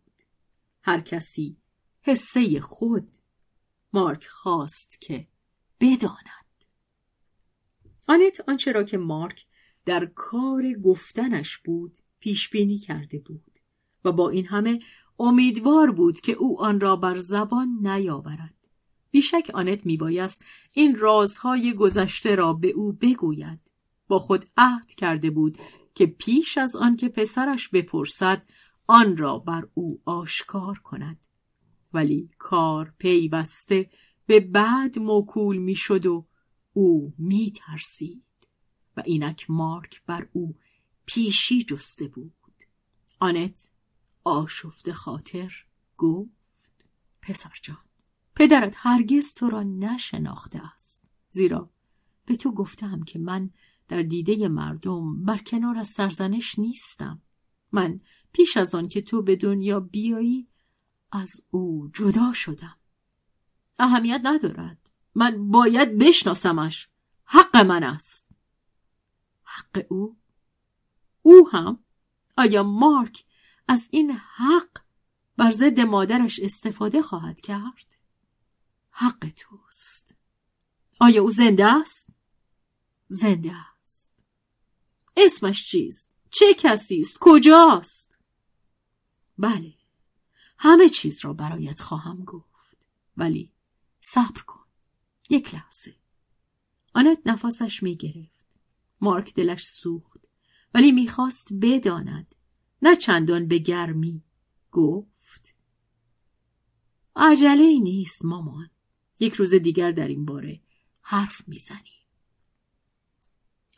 هر کسی حسه خود مارک خواست که بداند. آنت آنچه را که مارک در کار گفتنش بود پیش بینی کرده بود و با این همه امیدوار بود که او آن را بر زبان نیاورد. بیشک آنت میبایست این رازهای گذشته را به او بگوید. با خود عهد کرده بود که پیش از آن که پسرش بپرسد آن را بر او آشکار کند. ولی کار پیوسته به بعد موکول می‌شد و او میترسید و اینک مارک بر او پیشی جسته بود. آنت آشفت خاطر گفت پسر جان. پدرت هرگز تو را نشناخته است. زیرا به تو گفتم که من در دیده مردم بر کنار از سرزنش نیستم. من پیش از آن که تو به دنیا بیایی از او جدا شدم. اهمیت ندارد. من باید بشناسمش. حق من است. حق او؟ او هم؟ آیا مارک از این حق بر ضد مادرش استفاده خواهد کرد؟ حق توست. آیا او زنده است؟ زنده است. اسمش چیست؟ چه کسی است؟ کجاست؟ بله همه چیز را برایت خواهم گفت. ولی صبر کن. یک لحظه. آنت نفسش می گرفت. مارک دلش سوخت. ولی می‌خواست بداند. نه چندان به گرمی. گفت عجله نیست مامان. یک روز دیگر در این باره حرف می‌زنیم.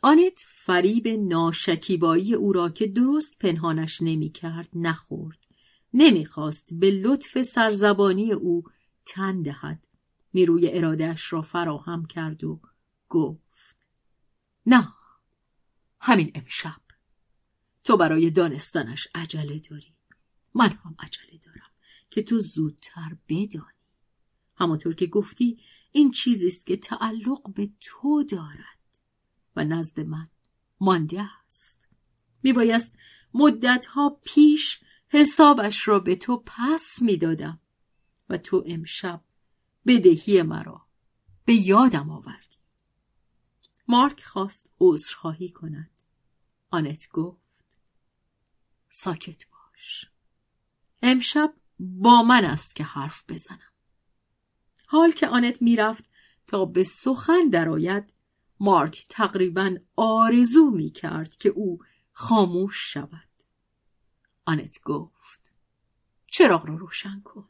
آنت فریب ناشکیبایی او را که درست پنهانش نمی‌کرد نخورد. نمی‌خواست به لطف سرزبانی او تن دهد. نیروی ارادهش را فراهم کرد و گفت نه همین امشب. تو برای دانستنش عجله داری. من هم عجله دارم که تو زودتر بدانی. همانطور که گفتی این چیزی است که تعلق به تو دارد و نزد من مانده است. میبایست مدتها پیش حسابش را به تو پس می‌دادم و تو امشب بدهی مرا به یادم آوردی. مارک خواست عذرخواهی کند. آنت گفت ساکت باش. امشب با من است که حرف بزنم. حال که آنت می‌رفت تا به سخن درآید مارک تقریبا آرزو می کرد که او خاموش شود. آنت گفت چراغ را روشن کن.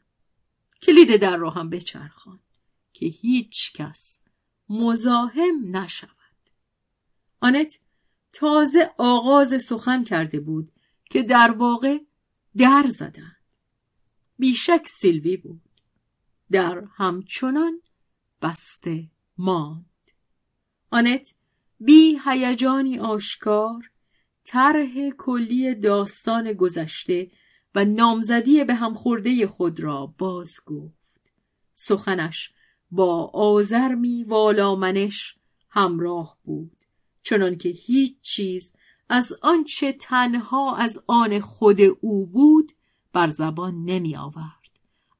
کلید در را هم بچرخان که هیچ کس مزاحم نشود. آنت تازه آغاز سخن کرده بود که در واقع در زدند. بیشک سیلوی بود. در همچنان بسته ماند. آنت بی هیجانی آشکار طرح کلی داستان گذشته و نامزدی به هم خورده خود را باز گفت. سخنش با آزرمی والامنش همراه بود چنان که هیچ چیز از آنچه تنها از آن خود او بود بر زبان نمی آورد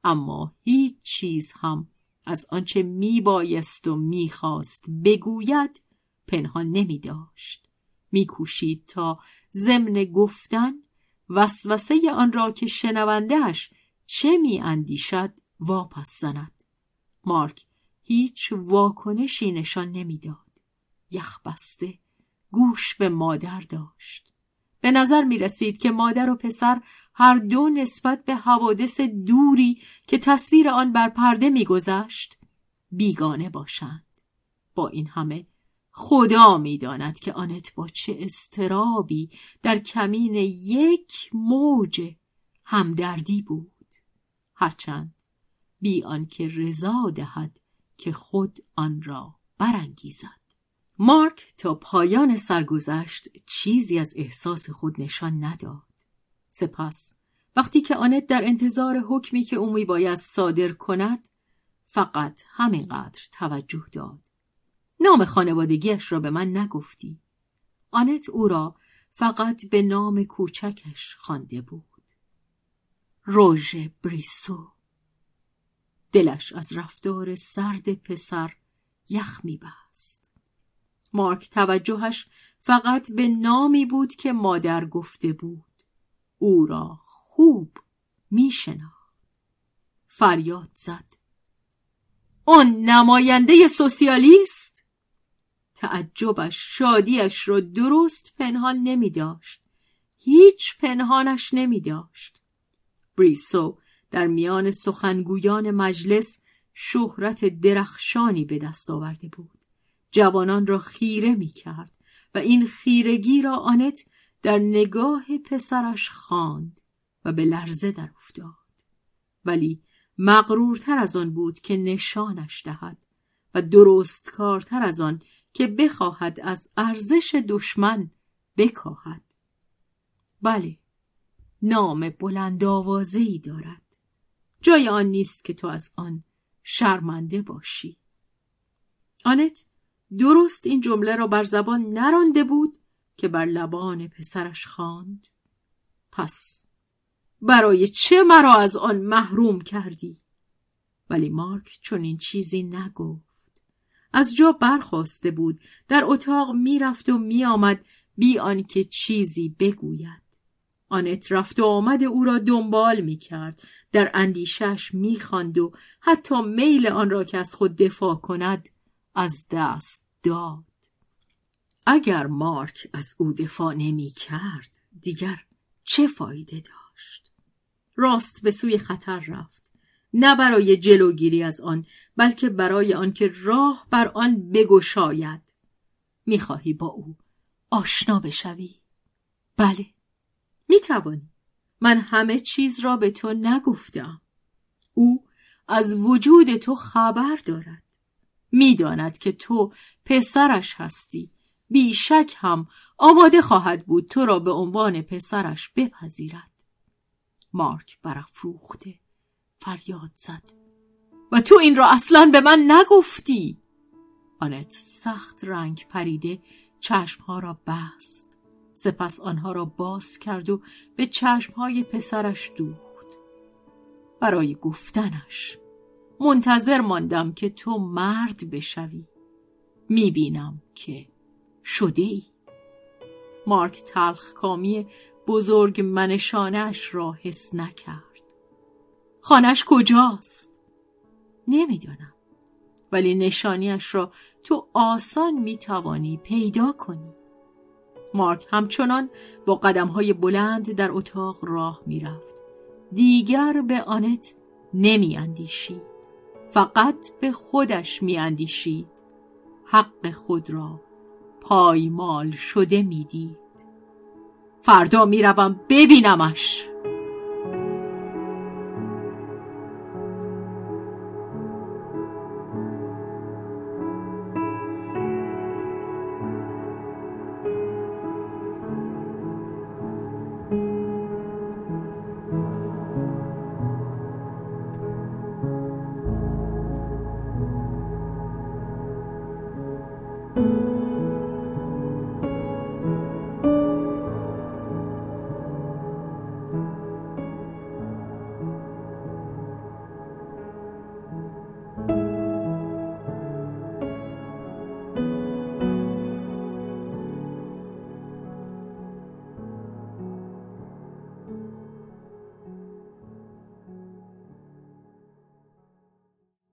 اما هیچ چیز هم از آنچه می بایست و می خواست بگوید پنهان نمی داشت. می کوشید تا ضمن گفتن وسوسه آن را که شنوندهش چه می اندیشد واپس زند. مارک هیچ واکنشی نشان نمی‌داد. یخ بسته گوش به مادر داشت. به نظر می رسید که مادر و پسر هر دو نسبت به حوادث دوری که تصویر آن بر پرده میگذشت بیگانه باشند. با این همه خدا می‌داند که آنت با چه استرابی در کمین یک موج همدردی بود. هرچند بی آنکه رضا دهد که خود آن را برانگیزد. مارک تا پایان سرگذشت چیزی از احساس خود نشان نداد. سپس وقتی که آنت در انتظار حکمی که او باید صادر کند فقط همینقدر توجه داد. نام خانوادگیش را به من نگفتی. آنت او را فقط به نام کوچکش خوانده بود. روژ بریسو. دلش از رفتار سرد پسر یخ میبست. مارک توجهش فقط به نامی بود که مادر گفته بود. او را خوب میشناخت فریاد زد آن نماینده سوسیالیست تعجبش شادیش را درست پنهان نمی داشت. هیچ پنهانش نمی داشت. بریسو در میان سخنگویان مجلس شهرت درخشانی به دست آورده بود. جوانان را خیره می کرد و این خیرگی را آنت در نگاه پسرش خواند و به لرزه در افتاد. ولی مغرورتر از آن بود که نشانش دهد و درست کارتر از آن که بخواهد از ارزش دشمن بکاهد. بله، نام بلند ای دارد. جای آن نیست که تو از آن شرمنده باشی. آنت درست این جمله را بر زبان نرانده بود که بر لبان پسرش خواند. پس برای چه مرا از آن محروم کردی؟ ولی مارک چون این چیزی نگفت. از جا برخواسته بود در اتاق می‌رفت و میآمد بی آنکه چیزی بگوید آنت رفت و آمد او را دنبال می کرد در اندیشش می خاند و حتی میل آن را که از خود دفاع کند از دست داد اگر مارک از او دفاع نمی کرد دیگر چه فایده داشت؟ راست به سوی خطر رفت. نه برای جلوگیری از آن بلکه برای آنکه راه بر آن بگشاید. می‌خواهی با او آشنا بشوی؟ بله. می‌توانی من همه چیز را به تو نگفتم. او از وجود تو خبر دارد. می‌داند که تو پسرش هستی. بیشک هم آماده خواهد بود تو را به عنوان پسرش بپذیرد. مارک برافروخته فریاد زد. و تو این را اصلا به من نگفتی؟ آنت سخت رنگ پریده چشمها را بست. سپس آنها را باز کرد و به چشمهای پسرش دوخت. برای گفتنش منتظر ماندم که تو مرد بشوی. می‌بینم که شده ای مارک تلخ کامی بزرگ منشانش را حس نکرد. خانش کجاست؟ نمی‌دانم. ولی نشانیش را تو آسان می‌توانی پیدا کنی. مارک همچنان با قدم های بلند در اتاق راه می‌رفت. دیگر به آنت نمی اندیشید فقط به خودش می اندیشید حق خود را پایمال شده می‌دید. فردا می‌روم ببینمش.